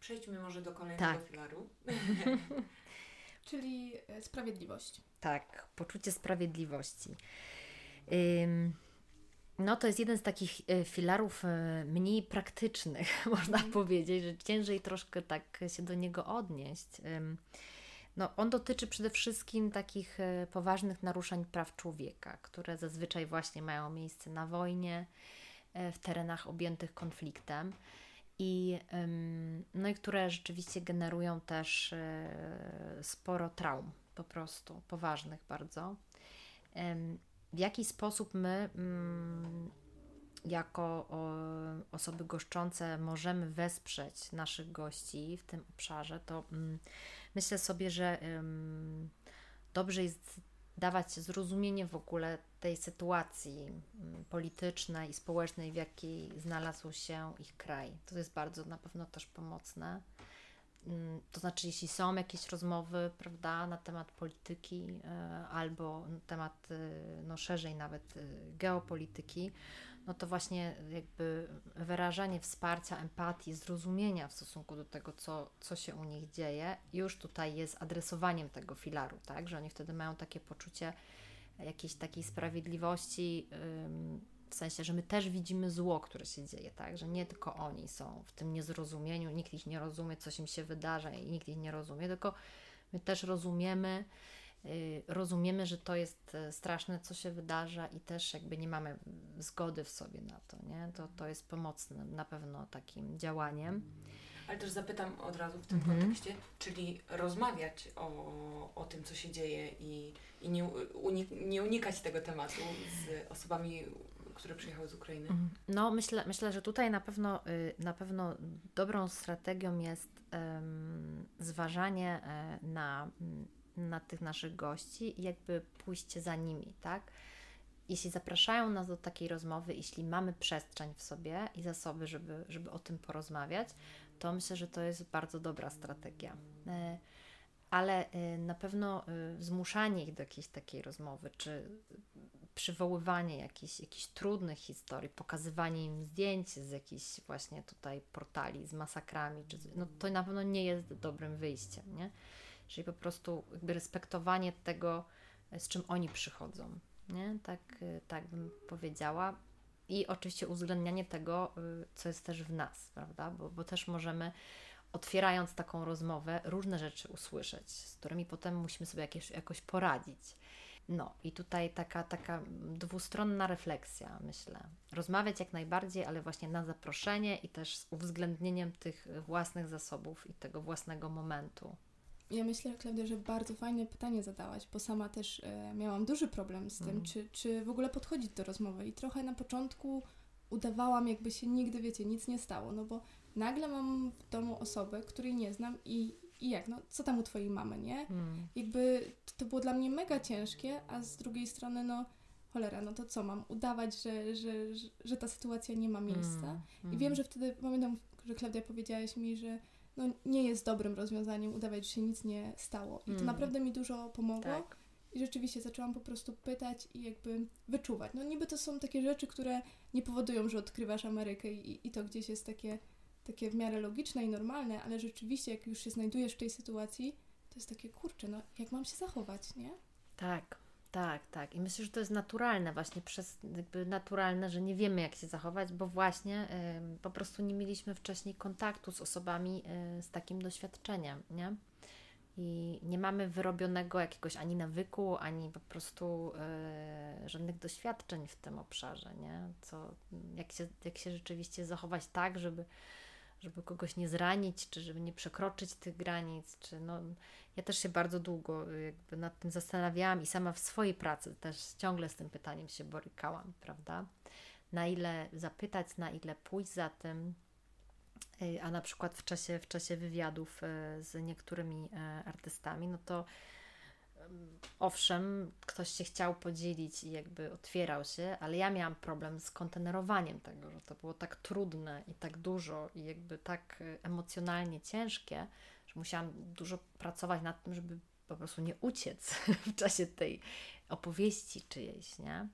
Przejdźmy może do kolejnego tak. filaru. Czyli e, sprawiedliwość. Tak, poczucie sprawiedliwości. Ym, no to jest jeden z takich e, filarów e, mniej praktycznych, można mm. powiedzieć, że ciężej troszkę tak się do niego odnieść. Ym, no, on dotyczy przede wszystkim takich e, poważnych naruszeń praw człowieka, które zazwyczaj właśnie mają miejsce na wojnie, e, w terenach objętych konfliktem i, no i które rzeczywiście generują też e, sporo traum, po prostu poważnych bardzo. W jaki sposób my mm, jako osoby goszczące możemy wesprzeć naszych gości w tym obszarze, to mm, myślę sobie, że dobrze jest dawać zrozumienie w ogóle tej sytuacji um, politycznej i społecznej, w jakiej znalazł się ich kraj. To jest bardzo na pewno też pomocne. Um, to znaczy, jeśli są jakieś rozmowy, prawda, na temat polityki y, albo na temat y, no, szerzej nawet y, geopolityki, no to właśnie jakby wyrażanie wsparcia, empatii, zrozumienia w stosunku do tego, co, co się u nich dzieje, już tutaj jest adresowaniem tego filaru, tak? Że oni wtedy mają takie poczucie jakiejś takiej sprawiedliwości, w sensie, że my też widzimy zło, które się dzieje, tak? Że nie tylko oni są w tym niezrozumieniu, nikt ich nie rozumie, coś im się wydarza i nikt ich nie rozumie, tylko my też rozumiemy, rozumiemy, że to jest e, straszne, co się wydarza i też jakby nie mamy zgody w sobie na to, nie? To, to jest pomocnym na pewno takim działaniem. Ale też zapytam od razu w tym mhm. kontekście, czyli rozmawiać o, o tym, co się dzieje i, i nie, unik nie unikać tego tematu z osobami, które przyjechały z Ukrainy? Mhm. No, myślę, myślę że tutaj na pewno, y, na pewno dobrą strategią jest um, zważanie e, na na tych naszych gości i jakby pójście za nimi, tak? Jeśli zapraszają nas do takiej rozmowy, jeśli mamy przestrzeń w sobie i zasoby, żeby, żeby o tym porozmawiać, to myślę, że to jest bardzo dobra strategia. E, ale e, na pewno e, zmuszanie ich do jakiejś takiej rozmowy, czy przywoływanie jakichś, jakichś trudnych historii, pokazywanie im zdjęć z jakichś właśnie tutaj portali z masakrami, czy, no to na pewno nie jest dobrym wyjściem, nie? Czyli po prostu jakby respektowanie tego, z czym oni przychodzą. Nie? Tak, tak bym powiedziała. i oczywiście uwzględnianie tego, y, co jest też w nas, prawda? Bo, bo też możemy otwierając taką rozmowę, różne rzeczy usłyszeć, z którymi potem musimy sobie jakieś, jakoś poradzić. No i tutaj taka, taka dwustronna refleksja, myślę. Rozmawiać jak najbardziej, ale właśnie na zaproszenie i też z uwzględnieniem tych własnych zasobów i tego własnego momentu. Ja myślę, Klaudia, że bardzo fajne pytanie zadałaś, bo sama też e, miałam duży problem z tym, mm. czy, czy w ogóle podchodzić do rozmowy. I trochę na początku udawałam, jakby się nigdy, wiecie, nic nie stało, no bo nagle mam w domu osobę, której nie znam i, i jak, no co tam u twojej mamy, nie? Mm. Jakby to było dla mnie mega ciężkie, a z drugiej strony, no cholera, no to co, mam udawać, że, że, że, że ta sytuacja nie ma miejsca? Mm. I wiem, mm. że wtedy, pamiętam, że Klaudia powiedziałaś mi, że no, nie jest dobrym rozwiązaniem udawać, że się nic nie stało. I to mm. naprawdę mi dużo pomogło. Tak. I rzeczywiście zaczęłam po prostu pytać i jakby wyczuwać. No niby to są takie rzeczy, które nie powodują, że odkrywasz Amerykę i, i to gdzieś jest takie takie w miarę logiczne i normalne, ale rzeczywiście jak już się znajdujesz w tej sytuacji, to jest takie, kurczę, no jak mam się zachować, nie? Tak, tak, tak. I myślę, że to jest naturalne, właśnie przez jakby naturalne, że nie wiemy, jak się zachować, bo właśnie y, po prostu nie mieliśmy wcześniej kontaktu z osobami y, z takim doświadczeniem, nie? I nie mamy wyrobionego jakiegoś ani nawyku, ani po prostu y, żadnych doświadczeń w tym obszarze, nie? Co, jak, się, jak się rzeczywiście zachować tak, żeby żeby kogoś nie zranić, czy żeby nie przekroczyć tych granic, czy no, ja też się bardzo długo y, jakby nad tym zastanawiałam i sama w swojej pracy też ciągle z tym pytaniem się borykałam, prawda? Na ile zapytać, na ile pójść za tym, y, a na przykład w czasie, w czasie wywiadów y, z niektórymi artystami, no to owszem, ktoś się chciał podzielić i jakby otwierał się, ale ja miałam problem z kontenerowaniem tego, że to było tak trudne i tak dużo i jakby tak y, emocjonalnie ciężkie, że musiałam dużo pracować nad tym, żeby po prostu nie uciec w czasie tej opowieści czyjejś, nie?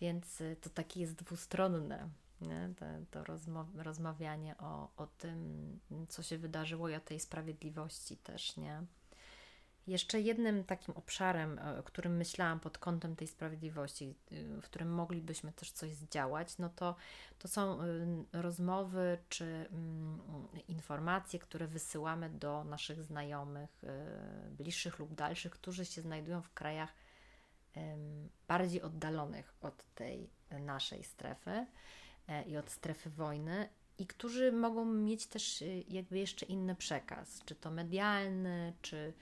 Więc y, to takie jest dwustronne, nie? To, to rozmawianie o, o tym, co się wydarzyło i o tej sprawiedliwości też, nie? Jeszcze jednym takim obszarem, e, o którym myślałam pod kątem tej sprawiedliwości, y, w którym moglibyśmy też coś zdziałać, no to, to są y, rozmowy czy mm, informacje, które wysyłamy do naszych znajomych, y, bliższych lub dalszych, którzy się znajdują w krajach bardziej oddalonych od tej naszej strefy e, i od strefy wojny i którzy mogą mieć też jakby jeszcze inny przekaz, czy to medialny, czy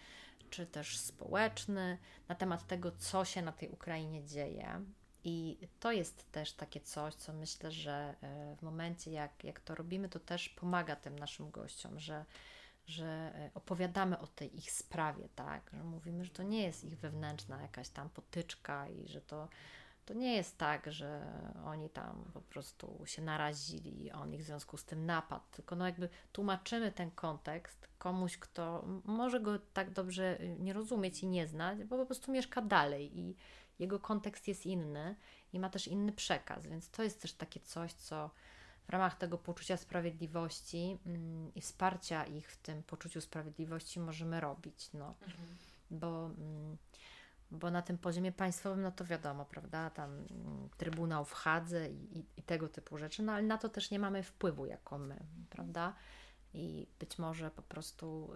czy też społeczny, na temat tego, co się na tej Ukrainie dzieje. I to jest też takie coś, co myślę, że e, w momencie, jak, jak to robimy, to też pomaga tym naszym gościom, że, że e, opowiadamy o tej ich sprawie, tak? Że mówimy, że to nie jest ich wewnętrzna jakaś tam potyczka i że to to nie jest tak, że oni tam po prostu się narazili i on ich w związku z tym napadł, tylko no jakby tłumaczymy ten kontekst komuś, kto może go tak dobrze nie rozumieć i nie znać, bo po prostu mieszka dalej i jego kontekst jest inny i ma też inny przekaz, więc to jest też takie coś, co w ramach tego poczucia sprawiedliwości mm, i wsparcia ich w tym poczuciu sprawiedliwości możemy robić, no. Mhm. Bo mm, bo na tym poziomie państwowym, no to wiadomo, prawda, tam mm, Trybunał w Hadze i, i, i, tego typu rzeczy, no ale na to też nie mamy wpływu jako my, prawda? I być może po prostu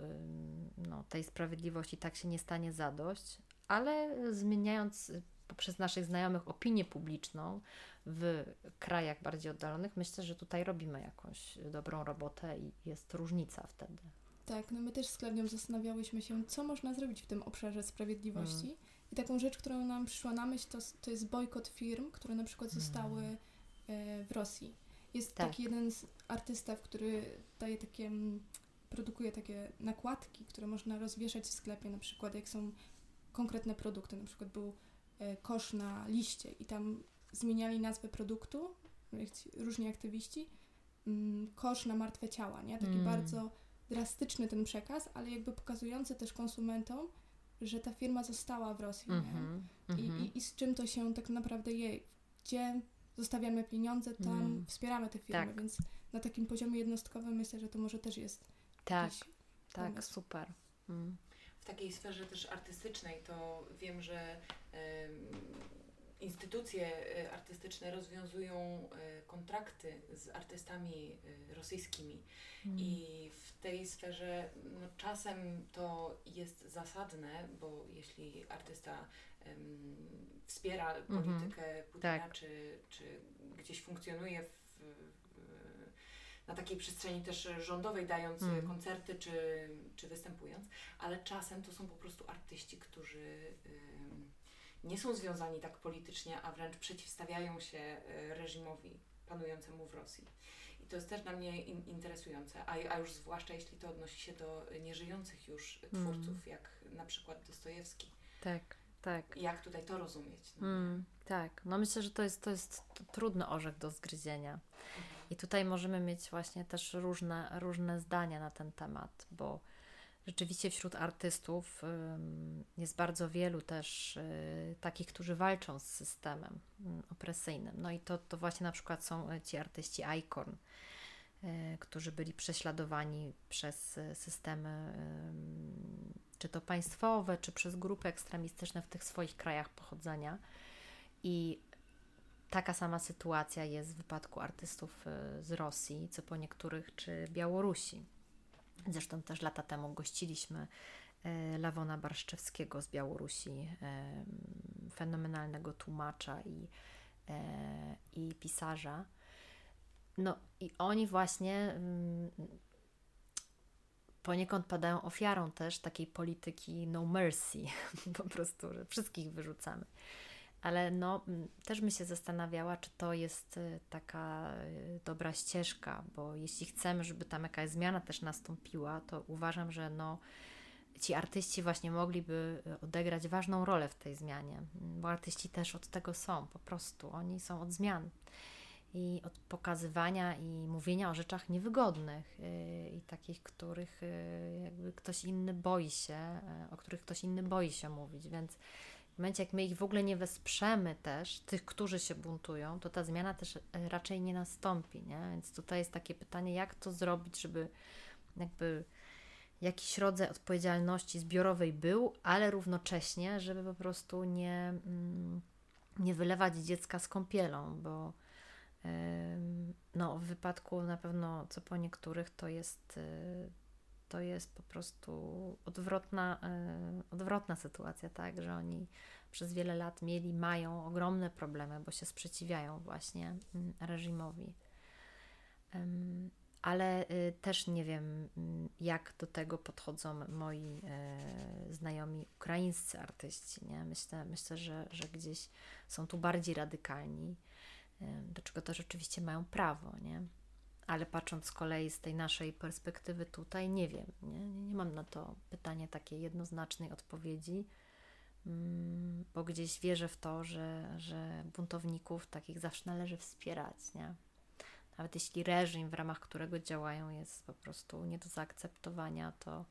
no, tej sprawiedliwości tak się nie stanie zadość, ale zmieniając y, poprzez naszych znajomych opinię publiczną w krajach bardziej oddalonych, myślę, że tutaj robimy jakąś dobrą robotę i jest różnica wtedy. Tak, no my też z Klaudią zastanawiałyśmy się, co można zrobić w tym obszarze sprawiedliwości. Mm. I taką rzecz, którą nam przyszła na myśl, to, to jest bojkot firm, które na przykład mm. zostały e, w Rosji. Jest tak. taki jeden z artysta, który daje takie, produkuje takie nakładki, które można rozwieszać w sklepie, na przykład jak są konkretne produkty, na przykład był e, kosz na liście i tam zmieniali nazwę produktu, różni aktywiści, mm, kosz na martwe ciała, nie? Taki mm. bardzo drastyczny ten przekaz, ale jakby pokazujący też konsumentom, że ta firma została w Rosji mm -hmm, I, mm -hmm. i, I, z czym to się tak naprawdę je, gdzie zostawiamy pieniądze, tam mm. wspieramy te firmy, tak. więc na takim poziomie jednostkowym myślę, że to może też jest tak, tak, pomysł. super. Mm. W takiej sferze też artystycznej to wiem, że instytucje y, artystyczne rozwiązują y, kontrakty z artystami y, rosyjskimi Mm. i w tej sferze no, czasem to jest zasadne, bo jeśli artysta em, wspiera Mhm. politykę Putina, Tak. czy, czy gdzieś funkcjonuje w, na takiej przestrzeni też rządowej, dając Mm. koncerty czy, czy występując, ale czasem to są po prostu artyści, którzy ym, nie są związani tak politycznie, a wręcz przeciwstawiają się y, reżimowi panującemu w Rosji. I to jest też dla mnie in, interesujące, a, a już zwłaszcza jeśli to odnosi się do nieżyjących już twórców, jak na przykład Dostojewski. Tak, tak. Jak tutaj to rozumieć? No. Mm, tak, no myślę, że to jest, to jest trudny orzech do zgryzienia. Mhm. I tutaj możemy mieć właśnie też różne, różne zdania na ten temat, bo rzeczywiście wśród artystów jest bardzo wielu też y, takich, którzy walczą z systemem mm, opresyjnym. No i to, to właśnie na przykład są y, ci artyści ICORN, y, którzy byli prześladowani przez systemy, czy to państwowe, czy przez grupy ekstremistyczne w tych swoich krajach pochodzenia. I taka sama sytuacja jest w wypadku artystów z Rosji, co po niektórych, czy Białorusi. Zresztą też lata temu gościliśmy y, Lawona Barszczewskiego z Białorusi, y, fenomenalnego tłumacza i, y, i pisarza. No i oni właśnie mm, poniekąd padają ofiarą też takiej polityki no mercy, po prostu, że wszystkich wyrzucamy. Ale no, m, też bym się zastanawiała, czy to jest y, taka y, dobra ścieżka, bo jeśli chcemy, żeby tam jakaś zmiana też nastąpiła, to uważam, że no, ci artyści właśnie mogliby y, odegrać ważną rolę w tej zmianie, m, bo artyści też od tego są, po prostu. Oni są od zmian i od pokazywania i mówienia o rzeczach niewygodnych i takich, których jakby ktoś inny boi się, o których ktoś inny boi się mówić, więc w momencie, jak my ich w ogóle nie wesprzemy też, tych, którzy się buntują, to ta zmiana też yy, raczej nie nastąpi, nie? Więc tutaj jest takie pytanie, jak to zrobić, żeby jakby jakiś rodzaj odpowiedzialności zbiorowej był, ale równocześnie, żeby po prostu nie, mm, nie wylewać dziecka z kąpielą, bo No, w wypadku na pewno, co po niektórych, to jest, y, to jest po prostu odwrotna, y, odwrotna sytuacja, tak, że oni przez wiele lat mieli, mają ogromne problemy, bo się sprzeciwiają właśnie mm, reżimowi. Ale y, też nie wiem, mm, jak do tego podchodzą moi y, znajomi ukraińscy artyści. Nie? Myślę, myślę że, że gdzieś są tu bardziej radykalni do czego też oczywiście mają prawo, nie? Ale patrząc z kolei z tej naszej perspektywy tutaj, nie wiem, nie, nie, mam na to pytanie takiej jednoznacznej odpowiedzi, mm, bo gdzieś wierzę w to, że, że buntowników takich zawsze należy wspierać, nie? Nawet jeśli reżim, w ramach którego działają, jest po prostu nie do zaakceptowania, to,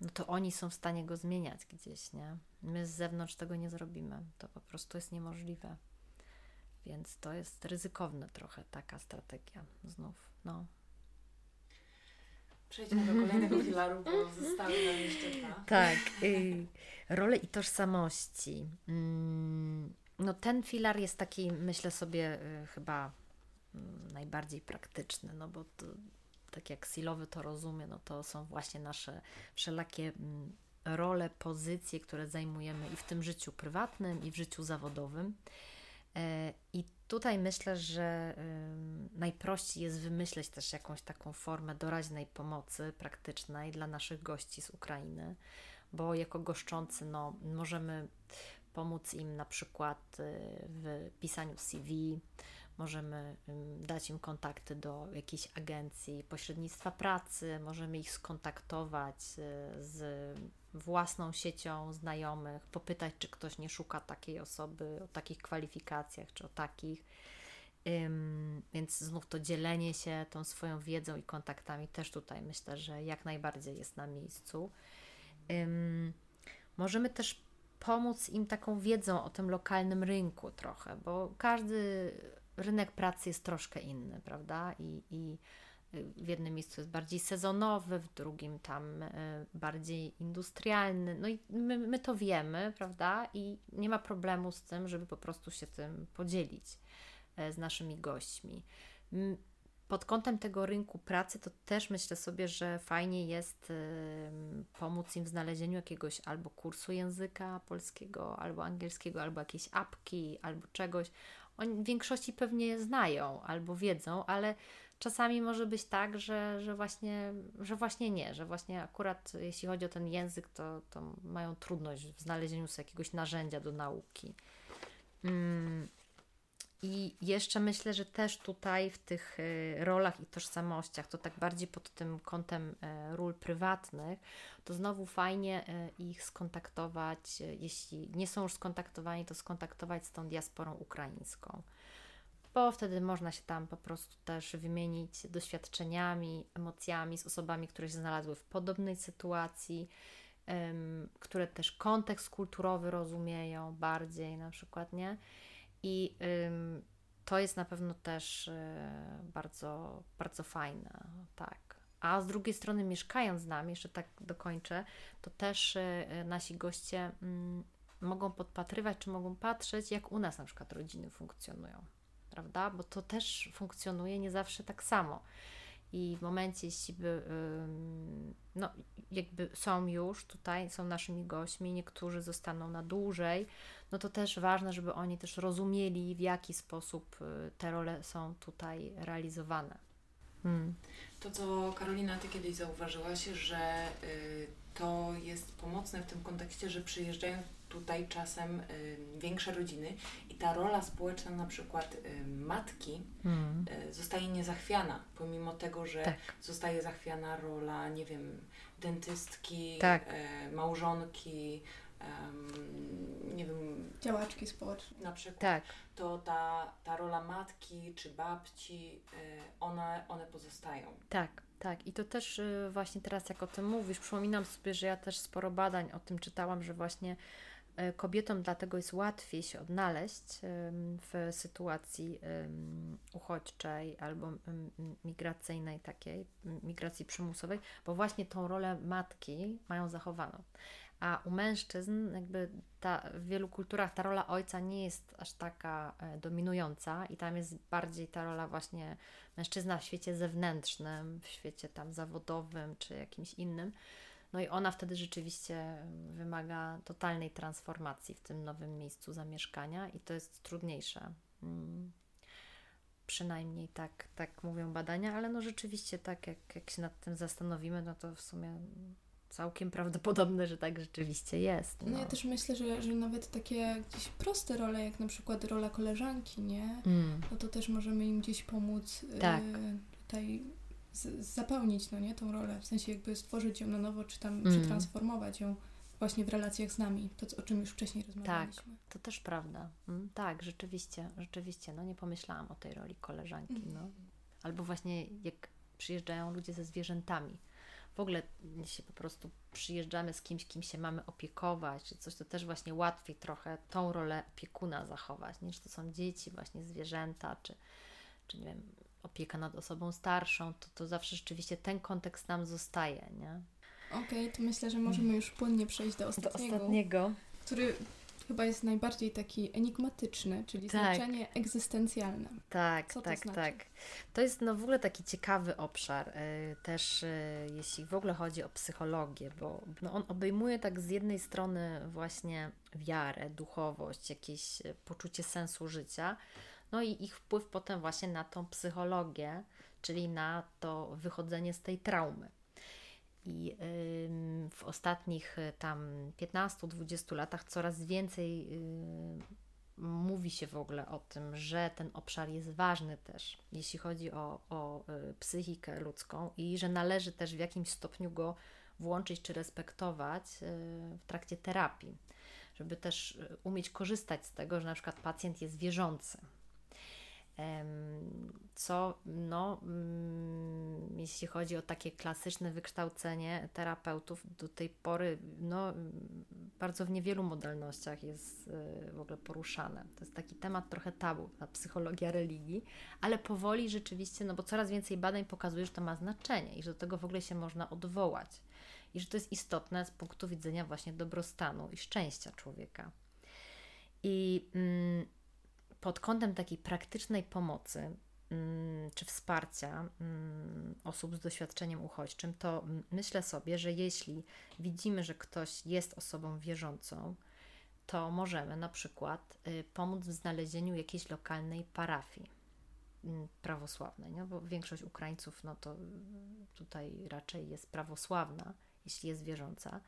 no to oni są w stanie go zmieniać gdzieś, nie? My z zewnątrz tego nie zrobimy. To po prostu jest niemożliwe. Więc to jest ryzykowne trochę taka strategia znów. No. Przejdźmy do kolejnego filaru, bo zostały nam jeszcze dwa. Tak. Y, role i tożsamości. Mm, no ten filar jest taki, myślę sobie, y, chyba mm, najbardziej praktyczny, no bo to, tak jak Silowy to rozumie, no to są właśnie nasze wszelakie mm, role, pozycje, które zajmujemy i w tym życiu prywatnym, i w życiu zawodowym. E, I tutaj myślę, że najprościej jest wymyśleć też jakąś taką formę doraźnej pomocy praktycznej dla naszych gości z Ukrainy, bo jako goszczący no, możemy pomóc im na przykład y, w pisaniu CV, możemy dać im kontakty do jakiejś agencji pośrednictwa pracy, możemy ich skontaktować y, z własną siecią znajomych, popytać, czy ktoś nie szuka takiej osoby o takich kwalifikacjach, czy o takich. Więc znów to dzielenie się tą swoją wiedzą i kontaktami też tutaj myślę, że jak najbardziej jest na miejscu. Możemy też pomóc im taką wiedzą o tym lokalnym rynku trochę, bo każdy rynek pracy jest troszkę inny, prawda? I, i w jednym miejscu jest bardziej sezonowy, w drugim tam bardziej industrialny. No i my, my to wiemy, prawda? I nie ma problemu z tym, żeby po prostu się tym podzielić z naszymi gośćmi pod kątem tego rynku pracy, to też myślę sobie, że fajnie jest pomóc im w znalezieniu jakiegoś albo kursu języka polskiego, albo angielskiego, albo jakiejś apki, albo czegoś. Oni w większości pewnie znają albo wiedzą, ale czasami może być tak, że, że, właśnie, że właśnie nie, że właśnie akurat jeśli chodzi o ten język, to, to mają trudność w znalezieniu sobie jakiegoś narzędzia do nauki. Mm. I jeszcze myślę, że też tutaj w tych e, rolach i tożsamościach, to tak bardziej pod tym kątem e, ról prywatnych, to znowu fajnie e, ich skontaktować, jeśli nie są już skontaktowani, to skontaktować z tą diasporą ukraińską. Bo wtedy można się tam po prostu też wymienić doświadczeniami, emocjami z osobami, które się znalazły w podobnej sytuacji, które też kontekst kulturowy rozumieją bardziej, na przykład, nie? I to jest na pewno też y, bardzo, bardzo fajne, tak. A z drugiej strony, mieszkając z nami, jeszcze tak dokończę, to też y, nasi goście y, mogą podpatrywać, czy mogą patrzeć, jak u nas na przykład rodziny funkcjonują, prawda? Bo to też funkcjonuje nie zawsze tak samo. I w momencie, jeśli by, no, jakby są już tutaj, są naszymi gośćmi, niektórzy zostaną na dłużej, no to też ważne, żeby oni też rozumieli, w jaki sposób y, te role są tutaj realizowane. Hmm. To, co Karolina, Ty kiedyś zauważyłaś, że y, to jest pomocne w tym kontekście, że przyjeżdżają tutaj czasem y, większe rodziny i ta rola społeczna na przykład y, matki y, zostaje niezachwiana, pomimo tego, że tak. zostaje zachwiana rola, nie wiem, dentystki, tak. Y, małżonki, nie wiem... Działaczki społeczne. Na przykład. Tak. To ta, ta rola matki czy babci, y, one, one pozostają. Tak. Tak, i to też właśnie teraz, jak o tym mówisz, przypominam sobie, że ja też sporo badań o tym czytałam, że właśnie kobietom dlatego jest łatwiej się odnaleźć w sytuacji uchodźczej albo migracyjnej takiej, migracji przymusowej, bo właśnie tą rolę matki mają zachowaną. A u mężczyzn, jakby ta, w wielu kulturach ta rola ojca nie jest aż taka e, dominująca, i tam jest bardziej ta rola właśnie mężczyzna w świecie zewnętrznym, w świecie tam zawodowym czy jakimś innym. No i ona wtedy rzeczywiście wymaga totalnej transformacji w tym nowym miejscu zamieszkania, i to jest trudniejsze. Hmm. Przynajmniej tak, tak mówią badania, ale no rzeczywiście tak, jak, jak się nad tym zastanowimy, no to w sumie całkiem prawdopodobne, że tak rzeczywiście jest. No, no ja też myślę, że, że nawet takie gdzieś proste role, jak na przykład rola koleżanki, nie? Mm. No to też możemy im gdzieś pomóc y, tak. y, tutaj z, zapełnić, no nie, tą rolę, w sensie jakby stworzyć ją na nowo, czy tam mm. przetransformować ją właśnie w relacjach z nami, to o czym już wcześniej rozmawialiśmy. Tak, to też prawda. Mm, tak, rzeczywiście, rzeczywiście, no nie pomyślałam o tej roli koleżanki, mm. no. Albo właśnie jak przyjeżdżają ludzie ze zwierzętami, w ogóle jeśli po prostu przyjeżdżamy z kimś, kim się mamy opiekować, czy coś, to też właśnie łatwiej trochę tą rolę opiekuna zachować, niż to są dzieci, właśnie zwierzęta, czy, czy nie wiem, opieka nad osobą starszą, to, to zawsze rzeczywiście ten kontekst nam zostaje, nie? Okej, okay, to myślę, że możemy już płynnie przejść do ostatniego. Do ostatniego. Który chyba jest najbardziej taki enigmatyczny, czyli tak. znaczenie egzystencjalne. Tak, Co tak, to znaczy? tak. To jest no w ogóle taki ciekawy obszar, y, też y, jeśli w ogóle chodzi o psychologię, bo no, on obejmuje tak z jednej strony właśnie wiarę, duchowość, jakieś y, poczucie sensu życia, no i ich wpływ potem właśnie na tą psychologię, czyli na to wychodzenie z tej traumy. I w ostatnich y, tam 15-20 latach coraz więcej y, mówi się w ogóle o tym, że ten obszar jest ważny też, jeśli chodzi o, o y, psychikę ludzką i że należy też w jakimś stopniu go włączyć czy respektować w trakcie terapii, żeby też umieć korzystać z tego, że na przykład pacjent jest wierzący, co no, mm, jeśli chodzi o takie klasyczne wykształcenie terapeutów, do tej pory no, bardzo w niewielu modalnościach jest y, w ogóle poruszane. To jest taki temat trochę tabu, ta psychologia religii, ale powoli rzeczywiście, no bo coraz więcej badań pokazuje, że to ma znaczenie i że do tego w ogóle się można odwołać i że to jest istotne z punktu widzenia właśnie dobrostanu i szczęścia człowieka. I mm, pod kątem takiej praktycznej pomocy mm, czy wsparcia mm, osób z doświadczeniem uchodźczym, to myślę sobie, że jeśli widzimy, że ktoś jest osobą wierzącą, to możemy na przykład y, pomóc w znalezieniu jakiejś lokalnej parafii mm, prawosławnej, no bo większość Ukraińców, no to tutaj raczej jest prawosławna, jeśli jest wierząca,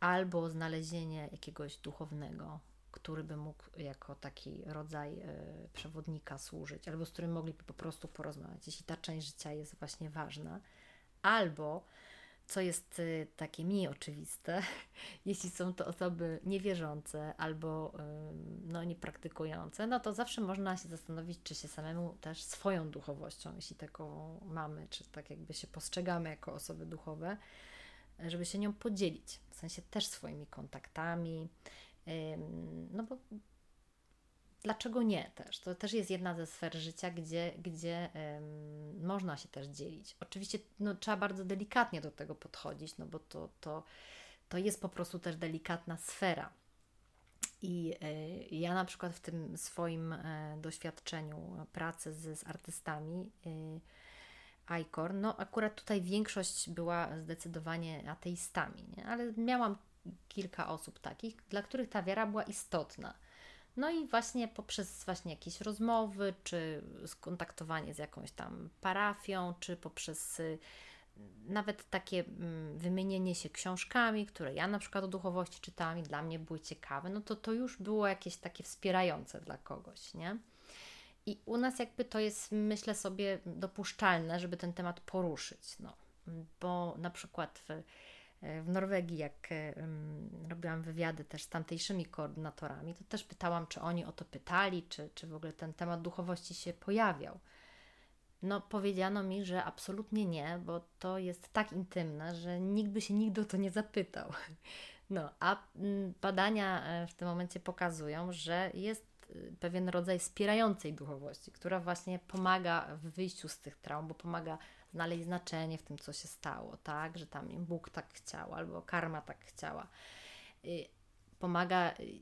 albo znalezienie jakiegoś duchownego, który by mógł jako taki rodzaj e, przewodnika służyć, albo z którym mogliby po prostu porozmawiać, jeśli ta część życia jest właśnie ważna, albo co jest e, takie mniej oczywiste, jeśli są to osoby niewierzące albo no, niepraktykujące, no to zawsze można się zastanowić, czy się samemu też swoją duchowością, jeśli taką mamy, czy tak jakby się postrzegamy jako osoby duchowe, żeby się nią podzielić, w sensie też swoimi kontaktami, no bo dlaczego nie też? To też jest jedna ze sfer życia, gdzie, gdzie można się też dzielić. Oczywiście no, trzeba bardzo delikatnie do tego podchodzić, no bo to, to, to jest po prostu też delikatna sfera. I y, ja na przykład w tym swoim y, doświadczeniu pracy z, z artystami y, ICOR, no akurat tutaj większość była zdecydowanie ateistami, nie? ale miałam kilka osób takich, dla których ta wiara była istotna. No i właśnie poprzez właśnie jakieś rozmowy, czy skontaktowanie z jakąś tam parafią, czy poprzez y, nawet takie mm, wymienienie się książkami, które ja na przykład o duchowości czytałam i dla mnie były ciekawe, no to to już było jakieś takie wspierające dla kogoś, nie? I u nas jakby to jest, myślę sobie, dopuszczalne, żeby ten temat poruszyć, no. Bo na przykład w w Norwegii, jak e, robiłam wywiady też z tamtejszymi koordynatorami, to też pytałam, czy oni o to pytali, czy, czy w ogóle ten temat duchowości się pojawiał. No, powiedziano mi, że absolutnie nie, bo to jest tak intymne, że nikt by się nigdy o to nie zapytał. No, a badania e, w tym momencie pokazują, że jest pewien rodzaj wspierającej duchowości, która właśnie pomaga w wyjściu z tych traum, bo pomaga znaleźć znaczenie w tym, co się stało, tak, że tam Bóg tak chciał, albo karma tak chciała. Pomaga y,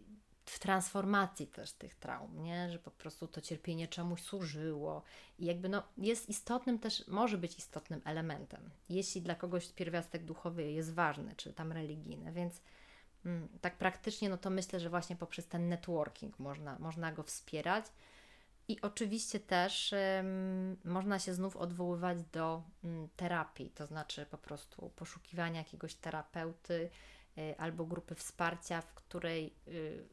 w transformacji też tych traum, nie? że po prostu to cierpienie czemuś służyło i jakby no, jest istotnym też, może być istotnym elementem, jeśli dla kogoś pierwiastek duchowy jest ważny, czy tam religijny, więc mm, tak praktycznie, no to myślę, że właśnie poprzez ten networking można, można go wspierać i oczywiście też można się znów odwoływać do um, terapii, to znaczy po prostu poszukiwania jakiegoś terapeuty y, albo grupy wsparcia, w której y,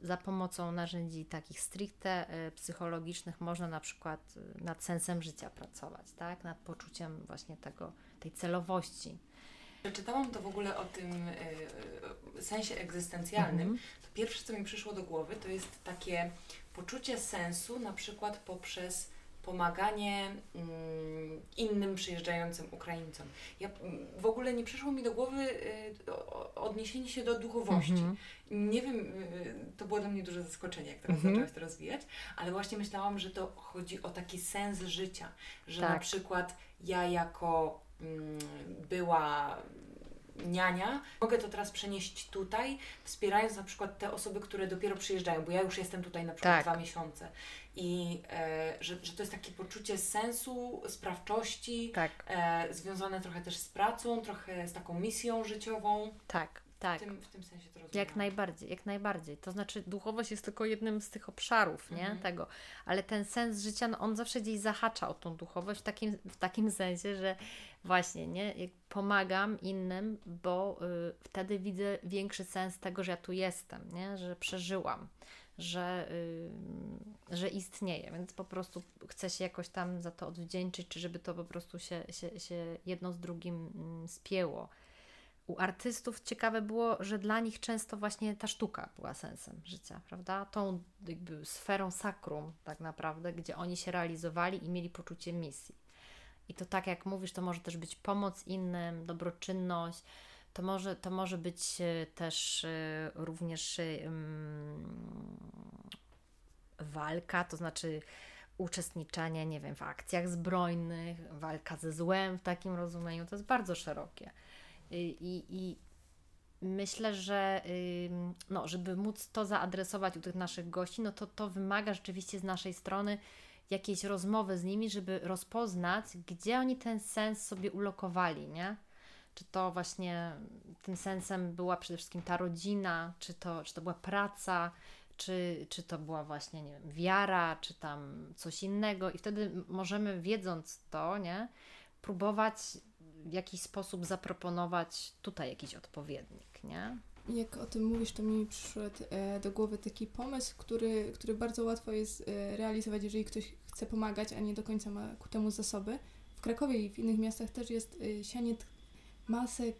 za pomocą narzędzi takich stricte y, psychologicznych można na przykład nad sensem życia pracować, tak? nad poczuciem właśnie tego, tej celowości. Czytałam to w ogóle o tym sensie egzystencjalnym. Mm -hmm. To pierwsze, co mi przyszło do głowy, to jest takie poczucie sensu na przykład poprzez pomaganie mm, innym przyjeżdżającym Ukraińcom. Ja, mm, w ogóle nie przyszło mi do głowy y, odniesienie się do duchowości. Mm -hmm. Nie wiem, y, to było dla mnie duże zaskoczenie, jak teraz mm -hmm. zaczęłaś to rozwijać, ale właśnie myślałam, że to chodzi o taki sens życia, że tak. na przykład ja jako mm, była niania, mogę to teraz przenieść tutaj, wspierając na przykład te osoby, które dopiero przyjeżdżają, bo ja już jestem tutaj na przykład tak. dwa miesiące. I e, że, że to jest takie poczucie sensu, sprawczości, tak. e, związane trochę też z pracą, trochę z taką misją życiową. Tak. Tak. W tym, w tym sensie to rozumiem. Jak najbardziej, jak najbardziej. To znaczy duchowość jest tylko jednym z tych obszarów, nie? Mhm. Tego. Ale ten sens życia, no on zawsze gdzieś zahacza o tą duchowość w takim, w takim sensie, że właśnie, nie? Pomagam innym, bo y, wtedy widzę większy sens tego, że ja tu jestem, nie? Że przeżyłam, że, y, że istnieje, więc po prostu chcę się jakoś tam za to odwdzięczyć, czy żeby to po prostu się, się, się jedno z drugim mm, spięło u artystów ciekawe było, że dla nich często właśnie ta sztuka była sensem życia, prawda? Tą jakby sferą sakrum tak naprawdę, gdzie oni się realizowali i mieli poczucie misji. I to tak jak mówisz, to może też być pomoc innym, dobroczynność, To może, to może być e, też e, również um, walka, to znaczy uczestniczenie, nie wiem, w akcjach zbrojnych, walka ze złem w takim rozumieniu, to jest bardzo szerokie. I, i, myślę, że no, żeby móc to zaadresować u tych naszych gości, no to to wymaga rzeczywiście z naszej strony jakiejś rozmowy z nimi, żeby rozpoznać, gdzie oni ten sens sobie ulokowali, nie? Czy to właśnie tym sensem była przede wszystkim ta rodzina, czy to, czy to była praca, czy, czy to była właśnie, nie wiem, wiara, czy tam coś innego. I wtedy możemy, wiedząc to, nie, próbować w jakiś sposób zaproponować tutaj jakiś odpowiednik, nie? Jak o tym mówisz, to mi przyszedł e, do głowy taki pomysł, który, który bardzo łatwo jest e, realizować, jeżeli ktoś chce pomagać, a nie do końca ma ku temu zasoby. W Krakowie i w innych miastach też jest e, sianie masek,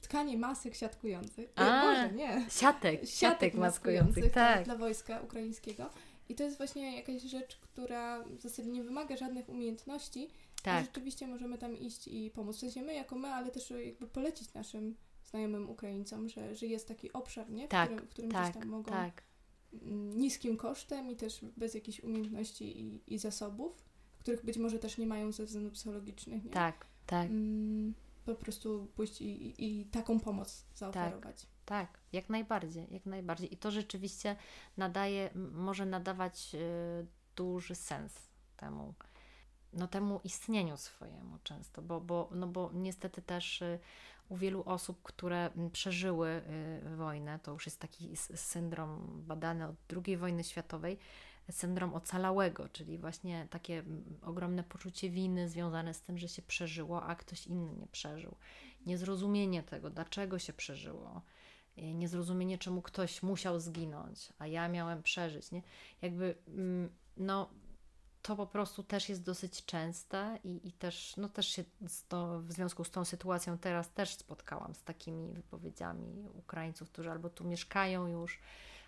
tkanie masek siatkujących. A, Boże, nie. Siatek, siatek, maskujących, maskujących, tak. Dla wojska ukraińskiego. I to jest właśnie jakaś rzecz, która w zasadzie nie wymaga żadnych umiejętności, tak. rzeczywiście możemy tam iść i pomóc. W sensie my jako my, ale też jakby polecić naszym znajomym Ukraińcom, że, że jest taki obszar, nie? W tak, którym, w którym tak, gdzieś tam mogą tak. niskim kosztem i też bez jakichś umiejętności i, i zasobów, których być może też nie mają ze względów psychologicznych, nie? Tak, tak. Mm, po prostu pójść i, i, i taką pomoc zaoferować. Tak. Tak, jak najbardziej, jak najbardziej. I to rzeczywiście nadaje, może nadawać y, duży sens temu, no temu istnieniu swojemu często, bo, bo, no bo niestety też y, u wielu osób, które przeżyły y, wojnę, to już jest taki syndrom badany od II wojny światowej, syndrom ocalałego, czyli właśnie takie ogromne poczucie winy związane z tym, że się przeżyło, a ktoś inny nie przeżył. Niezrozumienie tego, dlaczego się przeżyło. Y, niezrozumienie, czemu ktoś musiał zginąć, a ja miałem przeżyć. Nie? Jakby, no, to po prostu też jest dosyć częste i, i też, no też się to, w związku z tą sytuacją teraz też spotkałam z takimi wypowiedziami Ukraińców, którzy albo tu mieszkają już,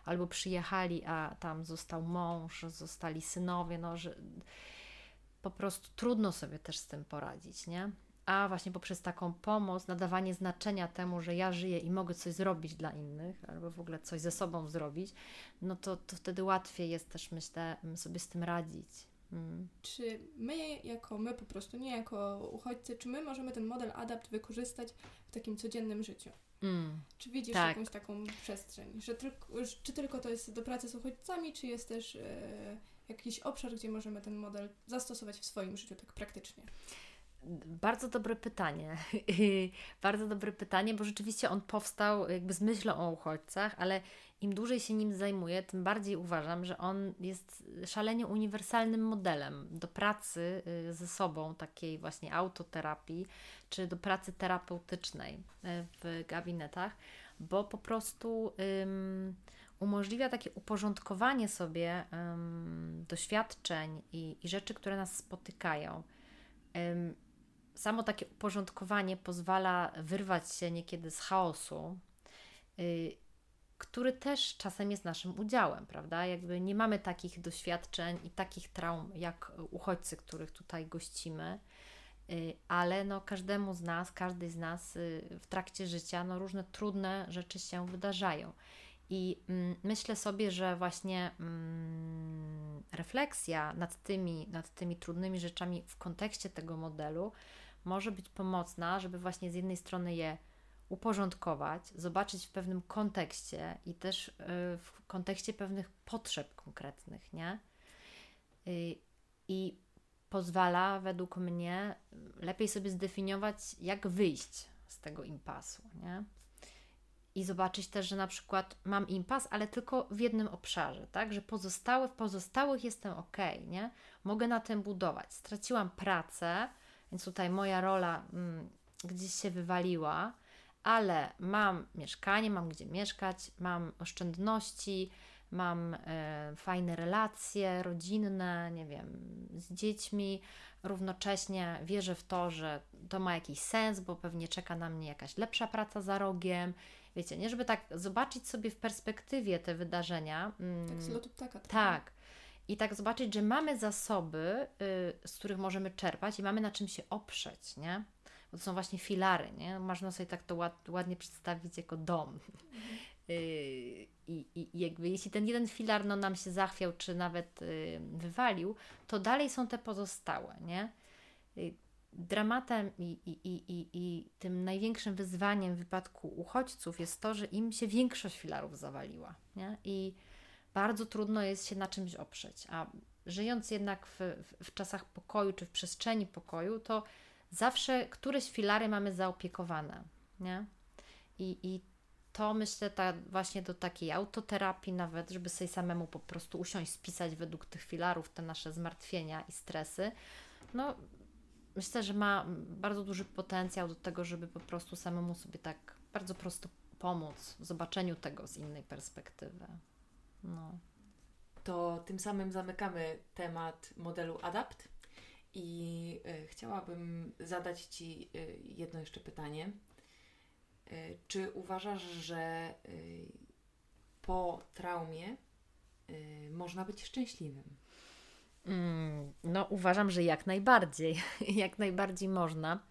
albo przyjechali, a tam został mąż, zostali synowie, no, że po prostu trudno sobie też z tym poradzić, nie? A właśnie poprzez taką pomoc, nadawanie znaczenia temu, że ja żyję i mogę coś zrobić dla innych, albo w ogóle coś ze sobą zrobić, no to, to wtedy łatwiej jest też, myślę, sobie z tym radzić. Mm. Czy my, jako my po prostu, nie jako uchodźcy, czy my możemy ten model adapt wykorzystać w takim codziennym życiu? Mm. Czy widzisz tak. jakąś taką przestrzeń? Że tylko, czy tylko to jest do pracy z uchodźcami, czy jest też e, jakiś obszar, gdzie możemy ten model zastosować w swoim życiu tak praktycznie? Bardzo dobre pytanie. Bardzo dobre pytanie, bo rzeczywiście on powstał jakby z myślą o uchodźcach, ale im dłużej się nim zajmuję, tym bardziej uważam, że on jest szalenie uniwersalnym modelem do pracy y, ze sobą, takiej właśnie autoterapii, czy do pracy terapeutycznej y, w gabinetach, bo po prostu um, umożliwia takie uporządkowanie sobie um, doświadczeń i, i, rzeczy, które nas spotykają. Um, samo takie uporządkowanie pozwala wyrwać się niekiedy z chaosu. Y, który też czasem jest naszym udziałem, prawda? Jakby nie mamy takich doświadczeń i takich traum jak uchodźcy, których tutaj gościmy, y, ale no każdemu z nas, każdej z nas y, w trakcie życia no różne trudne rzeczy się wydarzają. I mm, myślę sobie, że właśnie mm, refleksja nad tymi, nad tymi trudnymi rzeczami w kontekście tego modelu może być pomocna, żeby właśnie z jednej strony je uporządkować, zobaczyć w pewnym kontekście i też y, w kontekście pewnych potrzeb konkretnych, nie? Y, I pozwala według mnie lepiej sobie zdefiniować, jak wyjść z tego impasu, nie? I zobaczyć też, że na przykład mam impas, ale tylko w jednym obszarze, tak? Że pozostałe, w pozostałych jestem ok, nie? Mogę na tym budować. Straciłam pracę, więc tutaj moja rola mm, gdzieś się wywaliła, ale mam mieszkanie, mam gdzie mieszkać, mam oszczędności, mam e, fajne relacje rodzinne, nie wiem, z dziećmi. Równocześnie wierzę w to, że to ma jakiś sens, bo pewnie czeka na mnie jakaś lepsza praca za rogiem. Wiecie, nie, żeby tak zobaczyć sobie w perspektywie te wydarzenia. Mm, tak, z lotu ptaka. Tak. I tak zobaczyć, że mamy zasoby, y, z których możemy czerpać i mamy na czym się oprzeć, nie? To są właśnie filary, nie? Można sobie tak to ład, ładnie przedstawić jako dom. Yy, I, I jakby jeśli ten jeden filar no, nam się zachwiał, czy nawet yy, wywalił, to dalej są te pozostałe, nie? Yy, dramatem i, i, i, i, i tym największym wyzwaniem w wypadku uchodźców jest to, że im się większość filarów zawaliła, nie? I bardzo trudno jest się na czymś oprzeć, a żyjąc jednak w, w, w czasach pokoju, czy w przestrzeni pokoju, to zawsze któreś filary mamy zaopiekowane, nie? I, i to myślę ta, właśnie do takiej autoterapii nawet, żeby sobie samemu po prostu usiąść, spisać według tych filarów te nasze zmartwienia i stresy, no myślę, że ma bardzo duży potencjał do tego, żeby po prostu samemu sobie tak bardzo prosto pomóc w zobaczeniu tego z innej perspektywy. No. To tym samym zamykamy temat modelu ADAPT i y, chciałabym zadać Ci y, jedno jeszcze pytanie. Y, czy uważasz, że po traumie można być szczęśliwym? Mm, no, uważam, że jak najbardziej. jak najbardziej można.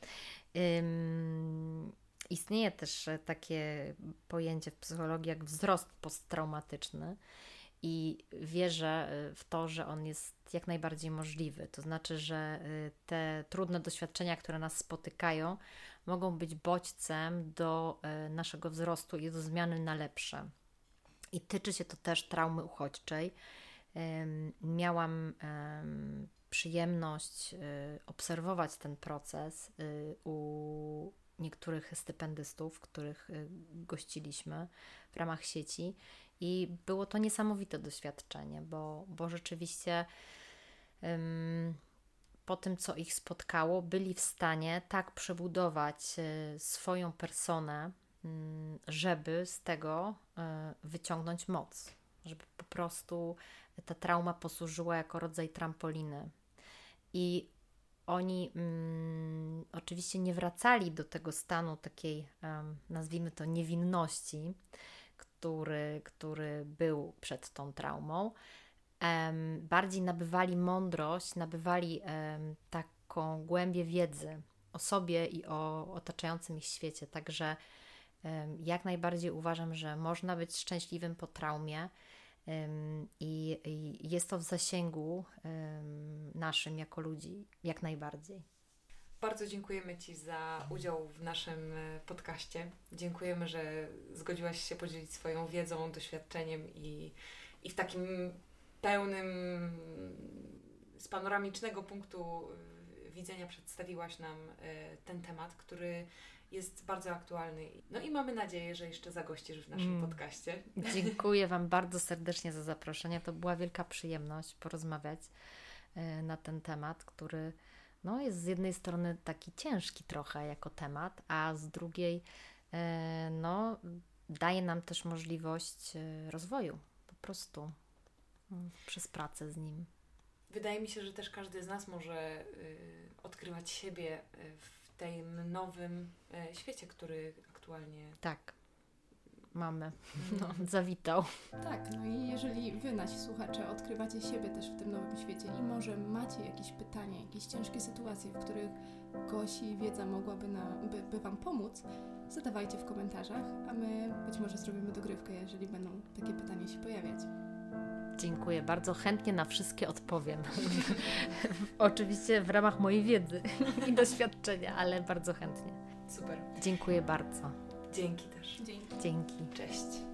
Istnieje też takie pojęcie w psychologii jak wzrost posttraumatyczny i wierzę w to, że on jest jak najbardziej możliwy. To znaczy, że te trudne doświadczenia, które nas spotykają, mogą być bodźcem do naszego wzrostu i do zmiany na lepsze. I tyczy się to też traumy uchodźczej miałam przyjemność y, obserwować ten proces y, u niektórych stypendystów, których y, gościliśmy w ramach sieci i było to niesamowite doświadczenie, bo, bo rzeczywiście po tym, co ich spotkało, byli w stanie tak przebudować swoją personę, mm, żeby z tego wyciągnąć moc, żeby po prostu ta trauma posłużyła jako rodzaj trampoliny. I oni mm, oczywiście nie wracali do tego stanu takiej, nazwijmy to, niewinności, który, który był przed tą traumą. Bardziej nabywali mądrość, nabywali taką głębię wiedzy o sobie i o otaczającym ich świecie. Także jak najbardziej uważam, że można być szczęśliwym po traumie i, i jest to w zasięgu naszym jako ludzi, jak najbardziej. Bardzo dziękujemy Ci za udział w naszym e, podcaście. Dziękujemy, że zgodziłaś się podzielić swoją wiedzą, doświadczeniem i, i w takim pełnym, z panoramicznego punktu e, widzenia przedstawiłaś nam e, ten temat, który jest bardzo aktualny. No i mamy nadzieję, że jeszcze zagościsz w naszym mm. podcaście. Dziękuję Wam bardzo serdecznie za zaproszenie. To była wielka przyjemność porozmawiać e, na ten temat, który no, jest z jednej strony taki ciężki trochę jako temat, a z drugiej no, daje nam też możliwość rozwoju po prostu przez pracę z nim. Wydaje mi się, że też każdy z nas może y, odkrywać siebie w tym nowym e, świecie, który aktualnie. Tak. Mamy. No, zawitał. Tak, no i jeżeli wy, nasi słuchacze, odkrywacie siebie też w tym nowym świecie i może macie jakieś pytania, jakieś ciężkie sytuacje, w których Gosi wiedza mogłaby na, by, by Wam pomóc, zadawajcie w komentarzach, a my być może zrobimy dogrywkę, jeżeli będą takie pytania się pojawiać. Dziękuję bardzo. Chętnie na wszystkie odpowiem. Oczywiście w ramach mojej wiedzy i doświadczenia, ale bardzo chętnie. Super. Dziękuję bardzo. Dzięki też. Dzięki. Dzięki. Cześć.